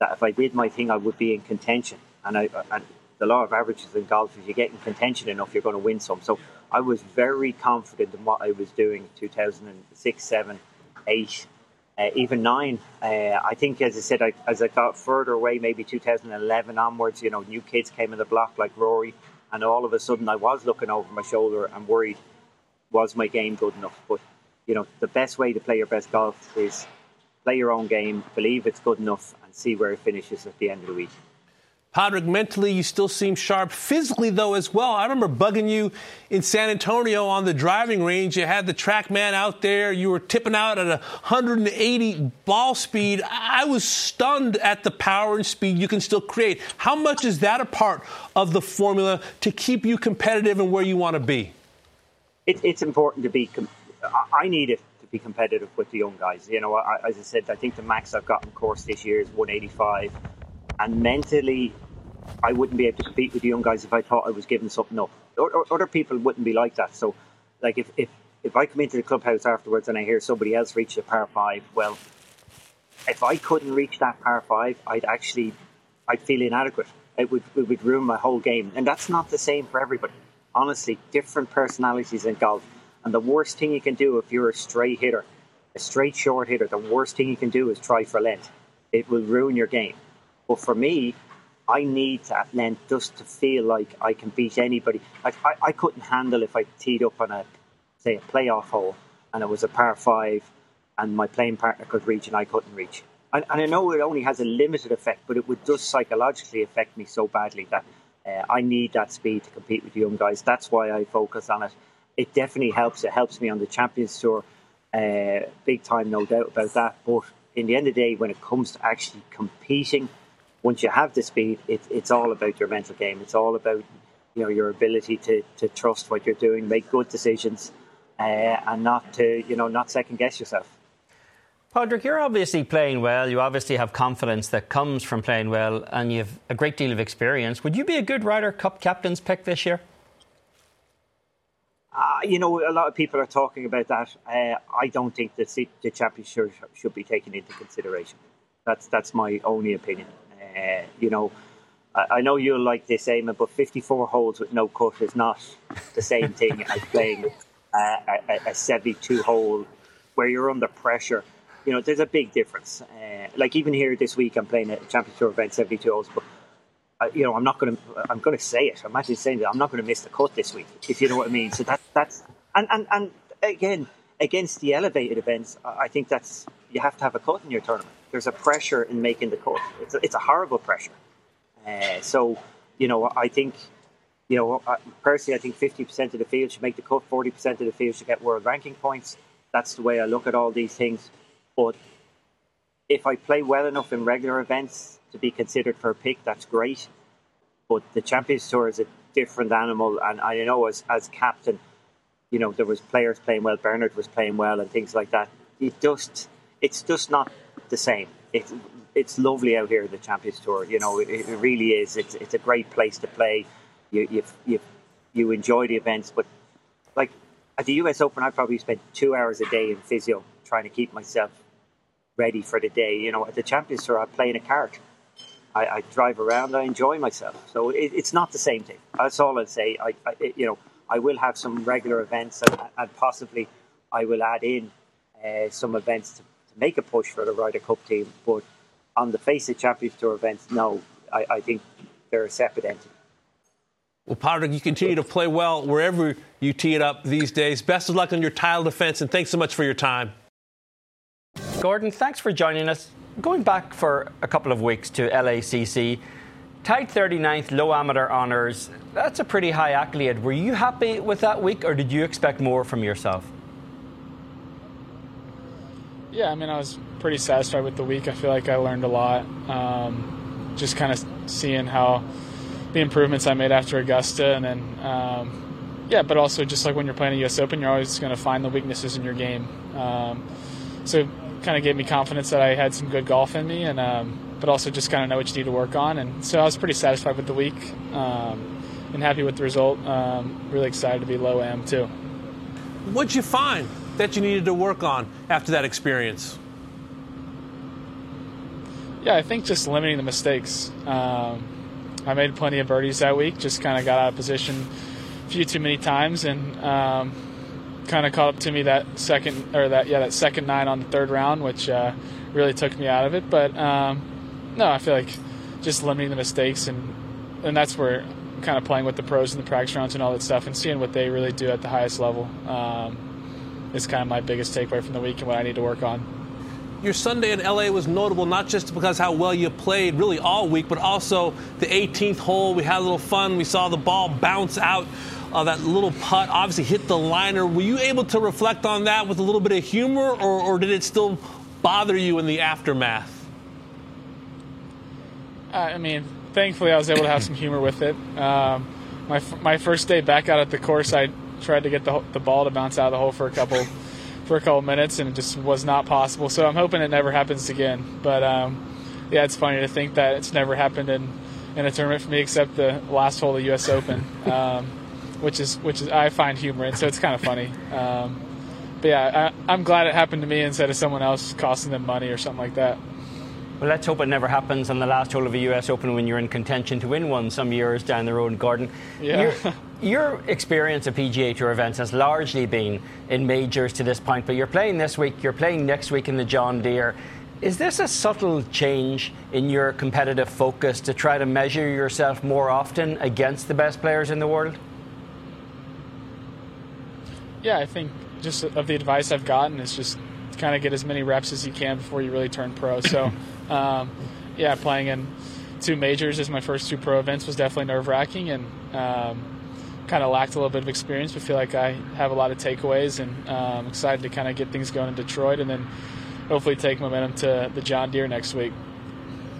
that if I did my thing, I would be in contention. And I uh, and the law of averages in golf is you get in contention enough, you're going to win some. So I was very confident in what I was doing 2006, 7, 8, uh, even 9. Uh, I think, as I said, I, as I got further away, maybe 2011 onwards, you know, new kids came in the block like Rory, and all of a sudden I was looking over my shoulder and worried, was my game good enough? But, you know, the best way to play your best golf is play your own game, believe it's good enough, and see where it finishes at the end of the week. Padraig, mentally, you still seem sharp. Physically, though, as well. I remember bugging you in San Antonio on the driving range. You had the TrackMan out there. You were tipping out at 180 ball speed. I was stunned at the power and speed you can still create. How much is that a part of the formula to keep you competitive and where you want to be? It, it's important to be. Com- I need it to be competitive with the young guys. You know, I, as I said, I think the max I've gotten course this year is 185 and mentally, I wouldn't be able to compete with the young guys if I thought I was giving something up. Or, or, other people wouldn't be like that. So, like if, if if I come into the clubhouse afterwards and I hear somebody else reach the par five, well, if I couldn't reach that par five, I'd actually I'd feel inadequate. It would it would ruin my whole game, and that's not the same for everybody. Honestly, different personalities in golf, and the worst thing you can do if you're a straight hitter, a straight short hitter, the worst thing you can do is try for length. It will ruin your game. But for me, I need that length just to feel like I can beat anybody. Like I, I couldn't handle if I teed up on a say a playoff hole and it was a par five and my playing partner could reach and I couldn't reach. And, and I know it only has a limited effect, but it would just psychologically affect me so badly that uh, I need that speed to compete with young guys. That's why I focus on it. It definitely helps. It helps me on the Champions Tour, uh, big time, no doubt about that. But in the end of the day, when it comes to actually competing once you have the speed, it, it's all about your mental game. It's all about you know your ability to, to trust what you're doing, make good decisions, uh, and not to you know not second guess yourself. Padraig, you're obviously playing well. You obviously have confidence that comes from playing well, and you have a great deal of experience. Would you be a good Ryder Cup captain's pick this year? Uh, you know, a lot of people are talking about that. Uh, I don't think that the championship should be taken into consideration. That's that's my only opinion. Uh, you know, I, I, know you'll like this, Eamon, but 54 holes with no cut is not the same thing as playing uh, a, a 72 hole where you're under pressure. You know, there's a big difference. Uh, like even here this week, I'm playing a Champions Tour event, 72 holes, but uh, you know, I'm not going to. I'm going to say it. I'm actually saying that I'm not going to miss the cut this week, if you know what I mean. So that that's and and and again against the elevated events, I think that's you have to have a cut in your tournament there's a pressure in making the cut. It's a, it's a horrible pressure. Uh, so, you know, I think, you know, personally, I think 50% of the field should make the cut, 40% of the field should get world ranking points. That's the way I look at all these things. But if I play well enough in regular events to be considered for a pick, that's great. But the Champions Tour is a different animal, and I know as as captain, you know, there was players playing well. Bernard was playing well, and things like that. It just, it's just not the same. It's it's lovely out here the Champions Tour. You know, it, it really is. It's it's a great place to play. You you you you enjoy the events, but like at the US Open, I probably spent two hours a day in physio trying to keep myself ready for the day. You know, at the Champions Tour, I play in a cart. I, I drive around. I enjoy myself. So it, it's not the same thing. That's all I'd say. I, I, you know, I will have some regular events, and, and possibly I will add in uh, some events to make a push for the Ryder Cup team. But on the face of Champions Tour events, no, I, I think they're a separate entity. Well, Padraig, you continue to play well wherever you tee it up these days. Best of luck on your title defense, and thanks so much for your time. Gordon, thanks for joining us. Going back for a couple of weeks to LACC, tied 39th, low amateur honours. That's a pretty high accolade. Were you happy with that week, or did you expect more from yourself? Yeah, I mean, I was pretty satisfied with the week. I feel like I learned a lot. Um, just kind of seeing how the improvements I made after Augusta, and then um, yeah, but also just like when you're playing a U.S. Open, you're always going to find the weaknesses in your game. Um, so it kind of gave me confidence that I had some good golf in me, and um, but also just kind of know what you need to work on. And so I was pretty satisfied with the week um, and happy with the result. Um, really excited to be low am too. What'd you find? That you needed to work on after that experience? Yeah, I think just limiting the mistakes. Um, I made plenty of birdies that week. Just kind of got out of position a few too many times, and um, kind of caught up to me that second or that yeah that second nine on the third round, which uh, really took me out of it. But um, no, I feel like just limiting the mistakes and and that's where kind of playing with the pros and the practice rounds and all that stuff and seeing what they really do at the highest level um, is kind of my biggest takeaway from the week and what I need to work on. Your Sunday in LA was notable not just because how well you played really all week, but also the 18th hole. We had a little fun. We saw the ball bounce out. Uh, that little putt obviously hit the liner. Were you able to reflect on that with a little bit of humor, or, or did it still bother you in the aftermath? I mean, thankfully, I was able to have some humor with it. Um, my my first day back out at the course, I tried to get the the ball to bounce out of the hole for a couple for a couple minutes, and it just was not possible. So I'm hoping it never happens again. But um, yeah, it's funny to think that it's never happened in in a tournament for me except the last hole of the U.S. Open, um, which is which is I find humor in. So it's kind of funny. Um, but yeah, I, I'm glad it happened to me instead of someone else costing them money or something like that. Well, let's hope it never happens on the last hole of a US Open when you're in contention to win one some years down the road, Gordon. Yeah. Your, your experience of PGA Tour events has largely been in majors to this point, but you're playing this week, you're playing next week in the John Deere. Is this a subtle change in your competitive focus to try to measure yourself more often against the best players in the world? Yeah, I think just of the advice I've gotten is just kind of get as many reps as you can before you really turn pro. So um, yeah, playing in two majors as my first two pro events was definitely nerve wracking and um, kind of lacked a little bit of experience, but feel like I have a lot of takeaways and um, excited to kind of get things going in Detroit and then hopefully take momentum to the John Deere next week.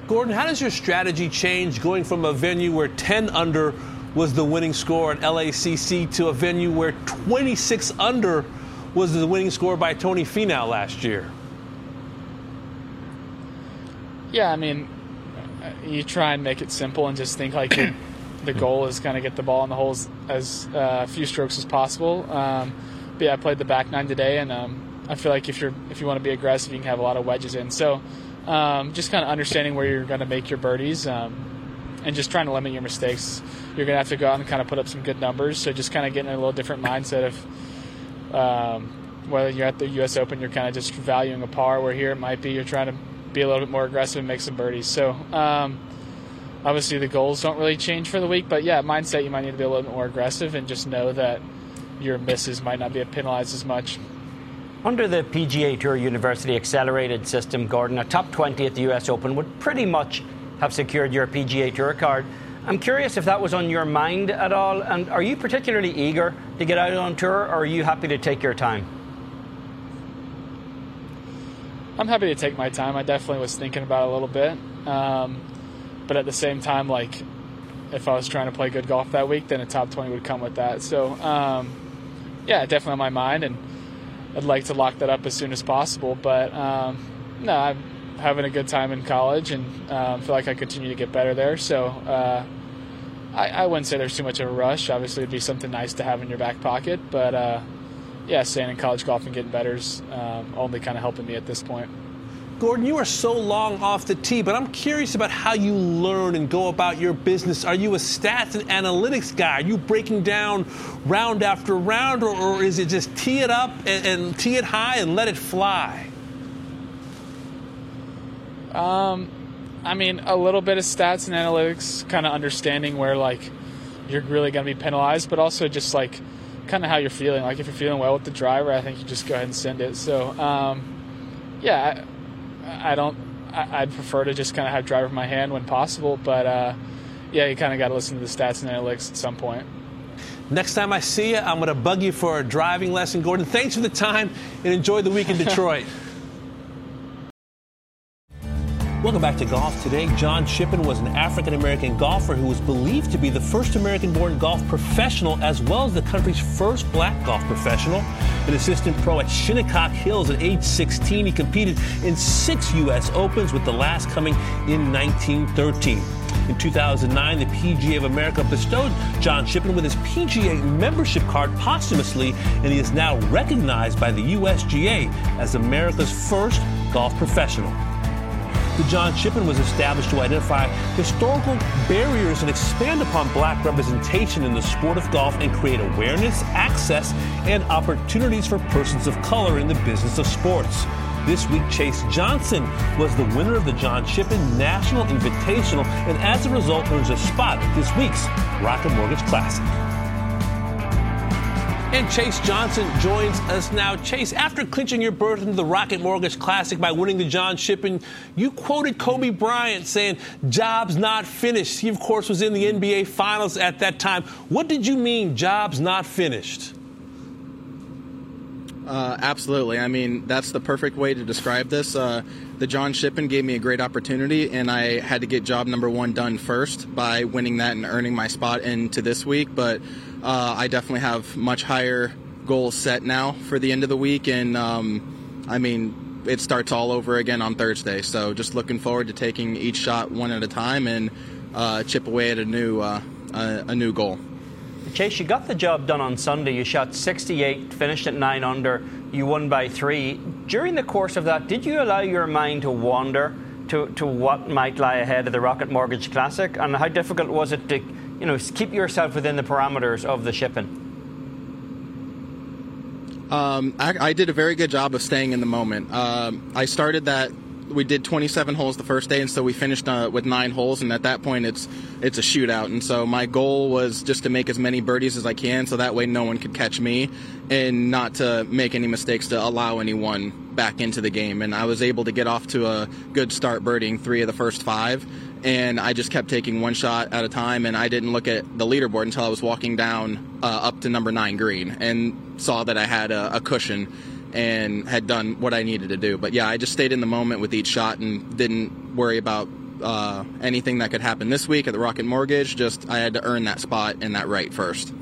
Gordon, how does your strategy change going from a venue where 10 under was the winning score at LACC to a venue where 26 under was the winning score by Tony Finau last year? Yeah, I mean, you try and make it simple and just think like the goal is kind of get the ball in the holes as uh, few strokes as possible. Um, but yeah, I played the back nine today, and um, I feel like if you're if you want to be aggressive, you can have a lot of wedges in. So um, just kind of understanding where you're going to make your birdies. Um, and just trying to limit your mistakes. You're going to have to go out and kind of put up some good numbers. So just kind of getting a little different mindset of um, whether you're at the U.S. Open, you're kind of just valuing a par, where here it might be you're trying to be a little bit more aggressive and make some birdies. So um, obviously the goals don't really change for the week, but yeah, mindset you might need to be a little bit more aggressive and just know that your misses might not be penalized as much. Under the PGA Tour University Accelerated system, Gordon, a top 20 at the US Open would pretty much have secured your PGA Tour card. I'm curious if that was on your mind at all, and are you particularly eager to get out on tour, or are you happy to take your time? I'm happy to take my time. I definitely was thinking about it a little bit, um, but at the same time, like if I was trying to play good golf that week, then a top 20 would come with that. So um, yeah, definitely on my mind, and I'd like to lock that up as soon as possible. But um, no, I'm having a good time in college, and um, feel like I continue to get better there. So. Uh, I, I, wouldn't say there's too much of a rush. Obviously, it'd be something nice to have in your back pocket, but uh, yeah, staying in college golf and getting better is um, only kind of helping me at this point. Gordon, you are so long off the tee, but I'm curious about how you learn and go about your business. Are you a stats and analytics guy? Are you breaking down round after round, or, or is it just tee it up and, and, tee it high and let it fly? Um, I mean, a little bit of stats and analytics, kind of understanding where like you're really going to be penalized, but also just like kind of how you're feeling. Like if you're feeling well with the driver, I think you just go ahead and send it. So um, yeah, I, I don't. I, would prefer to just kind of have driver in my hand when possible, but uh, yeah, you kind of got to listen to the stats and analytics at some point. Next time I see you, I'm going to bug you for a driving lesson, Gordon. Thanks for the time and enjoy the week in Detroit. Welcome back to Golf Today. John Shippen was an African American golfer who was believed to be the first American born golf professional as well as the country's first black golf professional. An assistant pro at Shinnecock Hills at age 16, he competed in six U.S. Opens, with the last coming in 1913. In 2009, the PGA of America bestowed John Shippen with his PGA membership card posthumously, and he is now recognized by the USGA as America's first golf professional. The John Shippen was established to identify historical barriers and expand upon black representation in the sport of golf and create awareness, access, and opportunities for persons of color in the business of sports. This week, Chase Johnson was the winner of the John Shippen National Invitational and as a result earns a spot at this week's Rocket Mortgage Classic. And Chase Johnson joins us now. Chase, after clinching your berth into the Rocket Mortgage Classic by winning the John Shippen, you quoted Kobe Bryant saying, Job's not finished. He, of course, was in the NBA Finals at that time. What did you mean, job's not finished? Uh, absolutely. I mean, that's the perfect way to describe this. Uh, the John Shippen gave me a great opportunity, and I had to get job number one done first by winning that and earning my spot into this week. But uh, I definitely have much higher goals set now for the end of the week, and um, I mean, it starts all over again on Thursday. So just looking forward to taking each shot one at a time and uh, chip away at a new uh, a, a new goal. Chase, you got the job done on Sunday. You shot 68, finished at 9 under. You won by three. During the course of that, did you allow your mind to wander to, to what might lie ahead of the Rocket Mortgage Classic? And how difficult was it to you know, keep yourself within the parameters of the Shippen. Um, I, I, did a very good job of staying in the moment. Um, I started that we did 27 holes the first day, and so we finished uh, with nine holes. And at that point, it's it's a shootout. And so my goal was just to make as many birdies as I can, so that way no one could catch me, and not to make any mistakes to allow anyone back into the game. And I was able to get off to a good start, birdieing three of the first five. And I just kept taking one shot at a time, and I didn't look at the leaderboard until I was walking down uh, up to number nine green and saw that I had a, a cushion and had done what I needed to do. But yeah, I just stayed in the moment with each shot and didn't worry about uh, anything that could happen this week at the Rocket Mortgage. Just I had to earn that spot and that right first.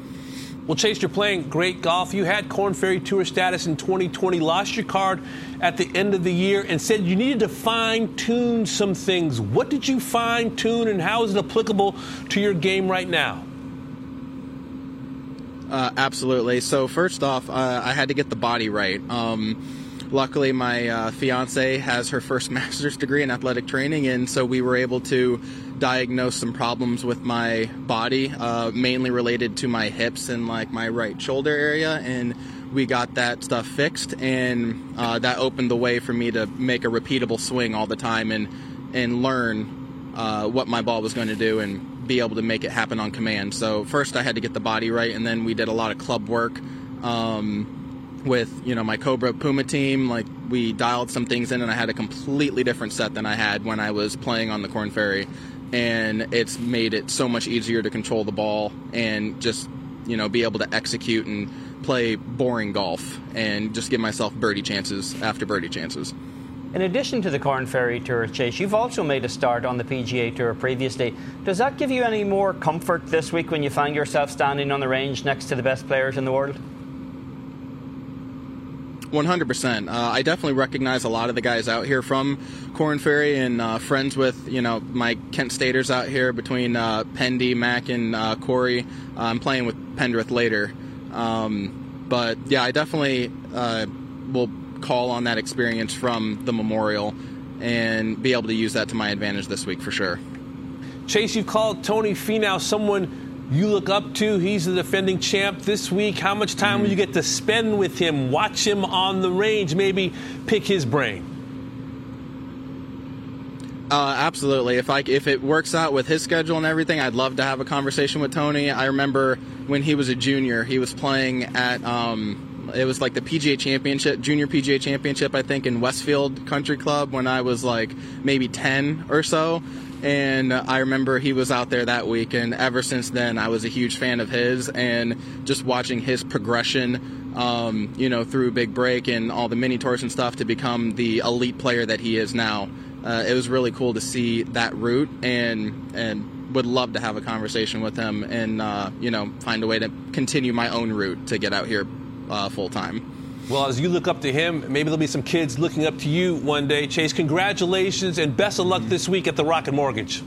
Well, Chase, you're playing great golf. You had Korn Ferry Tour status in 2020, lost your card at the end of the year, and said you needed to fine tune some things. What did you fine tune, and how is it applicable to your game right now? Uh, absolutely. So first off, uh, I had to get the body right. Um, luckily, my uh, fiance has her first master's degree in athletic training, and so we were able to diagnose some problems with my body, uh, mainly related to my hips and like my right shoulder area, and we got that stuff fixed, and uh, that opened the way for me to make a repeatable swing all the time and and learn uh, what my ball was going to do and be able to make it happen on command. So first I had to get the body right, and then we did a lot of club work um, with you know my Cobra Puma team. Like we dialed some things in, and I had a completely different set than I had when I was playing on the Korn Ferry, and it's made it so much easier to control the ball and just you know be able to execute and play boring golf and just give myself birdie chances after birdie chances. In addition to the Korn Ferry Tour, Chase, you've also made a start on the PGA Tour previously. Does that give you any more comfort this week when you find yourself standing on the range next to the best players in the world? 100%. Uh, I definitely recognize a lot of the guys out here from Korn Ferry and uh, friends with, you know, my Kent Staters out here between uh, Pendy, Mac, and uh, Corey. Uh, I'm playing with Pendrith later. Um, but yeah, I definitely will call on that experience from the memorial and be able to use that to my advantage this week for sure. Chase, you've called Tony Finau someone you look up to. He's the defending champ this week. How much time will you get to spend with him? Watch him on the range, maybe pick his brain. Uh, absolutely. If I if it works out with his schedule and everything, I'd love to have a conversation with Tony. I remember when he was a junior, he was playing at um, it was like the PGA Championship, Junior PGA Championship, I think, in Westfield Country Club when I was like maybe 10 or so. And I remember he was out there that week, and ever since then, I was a huge fan of his. And just watching his progression, um, you know, through Big Break and all the mini tours and stuff to become the elite player that he is now, uh, it was really cool to see that route and and would love to have a conversation with him and uh, you know find a way to continue my own route to get out here uh, full time. Well, as you look up to him, maybe there'll be some kids looking up to you one day. Chase, congratulations and best of luck this week at the Rocket Mortgage.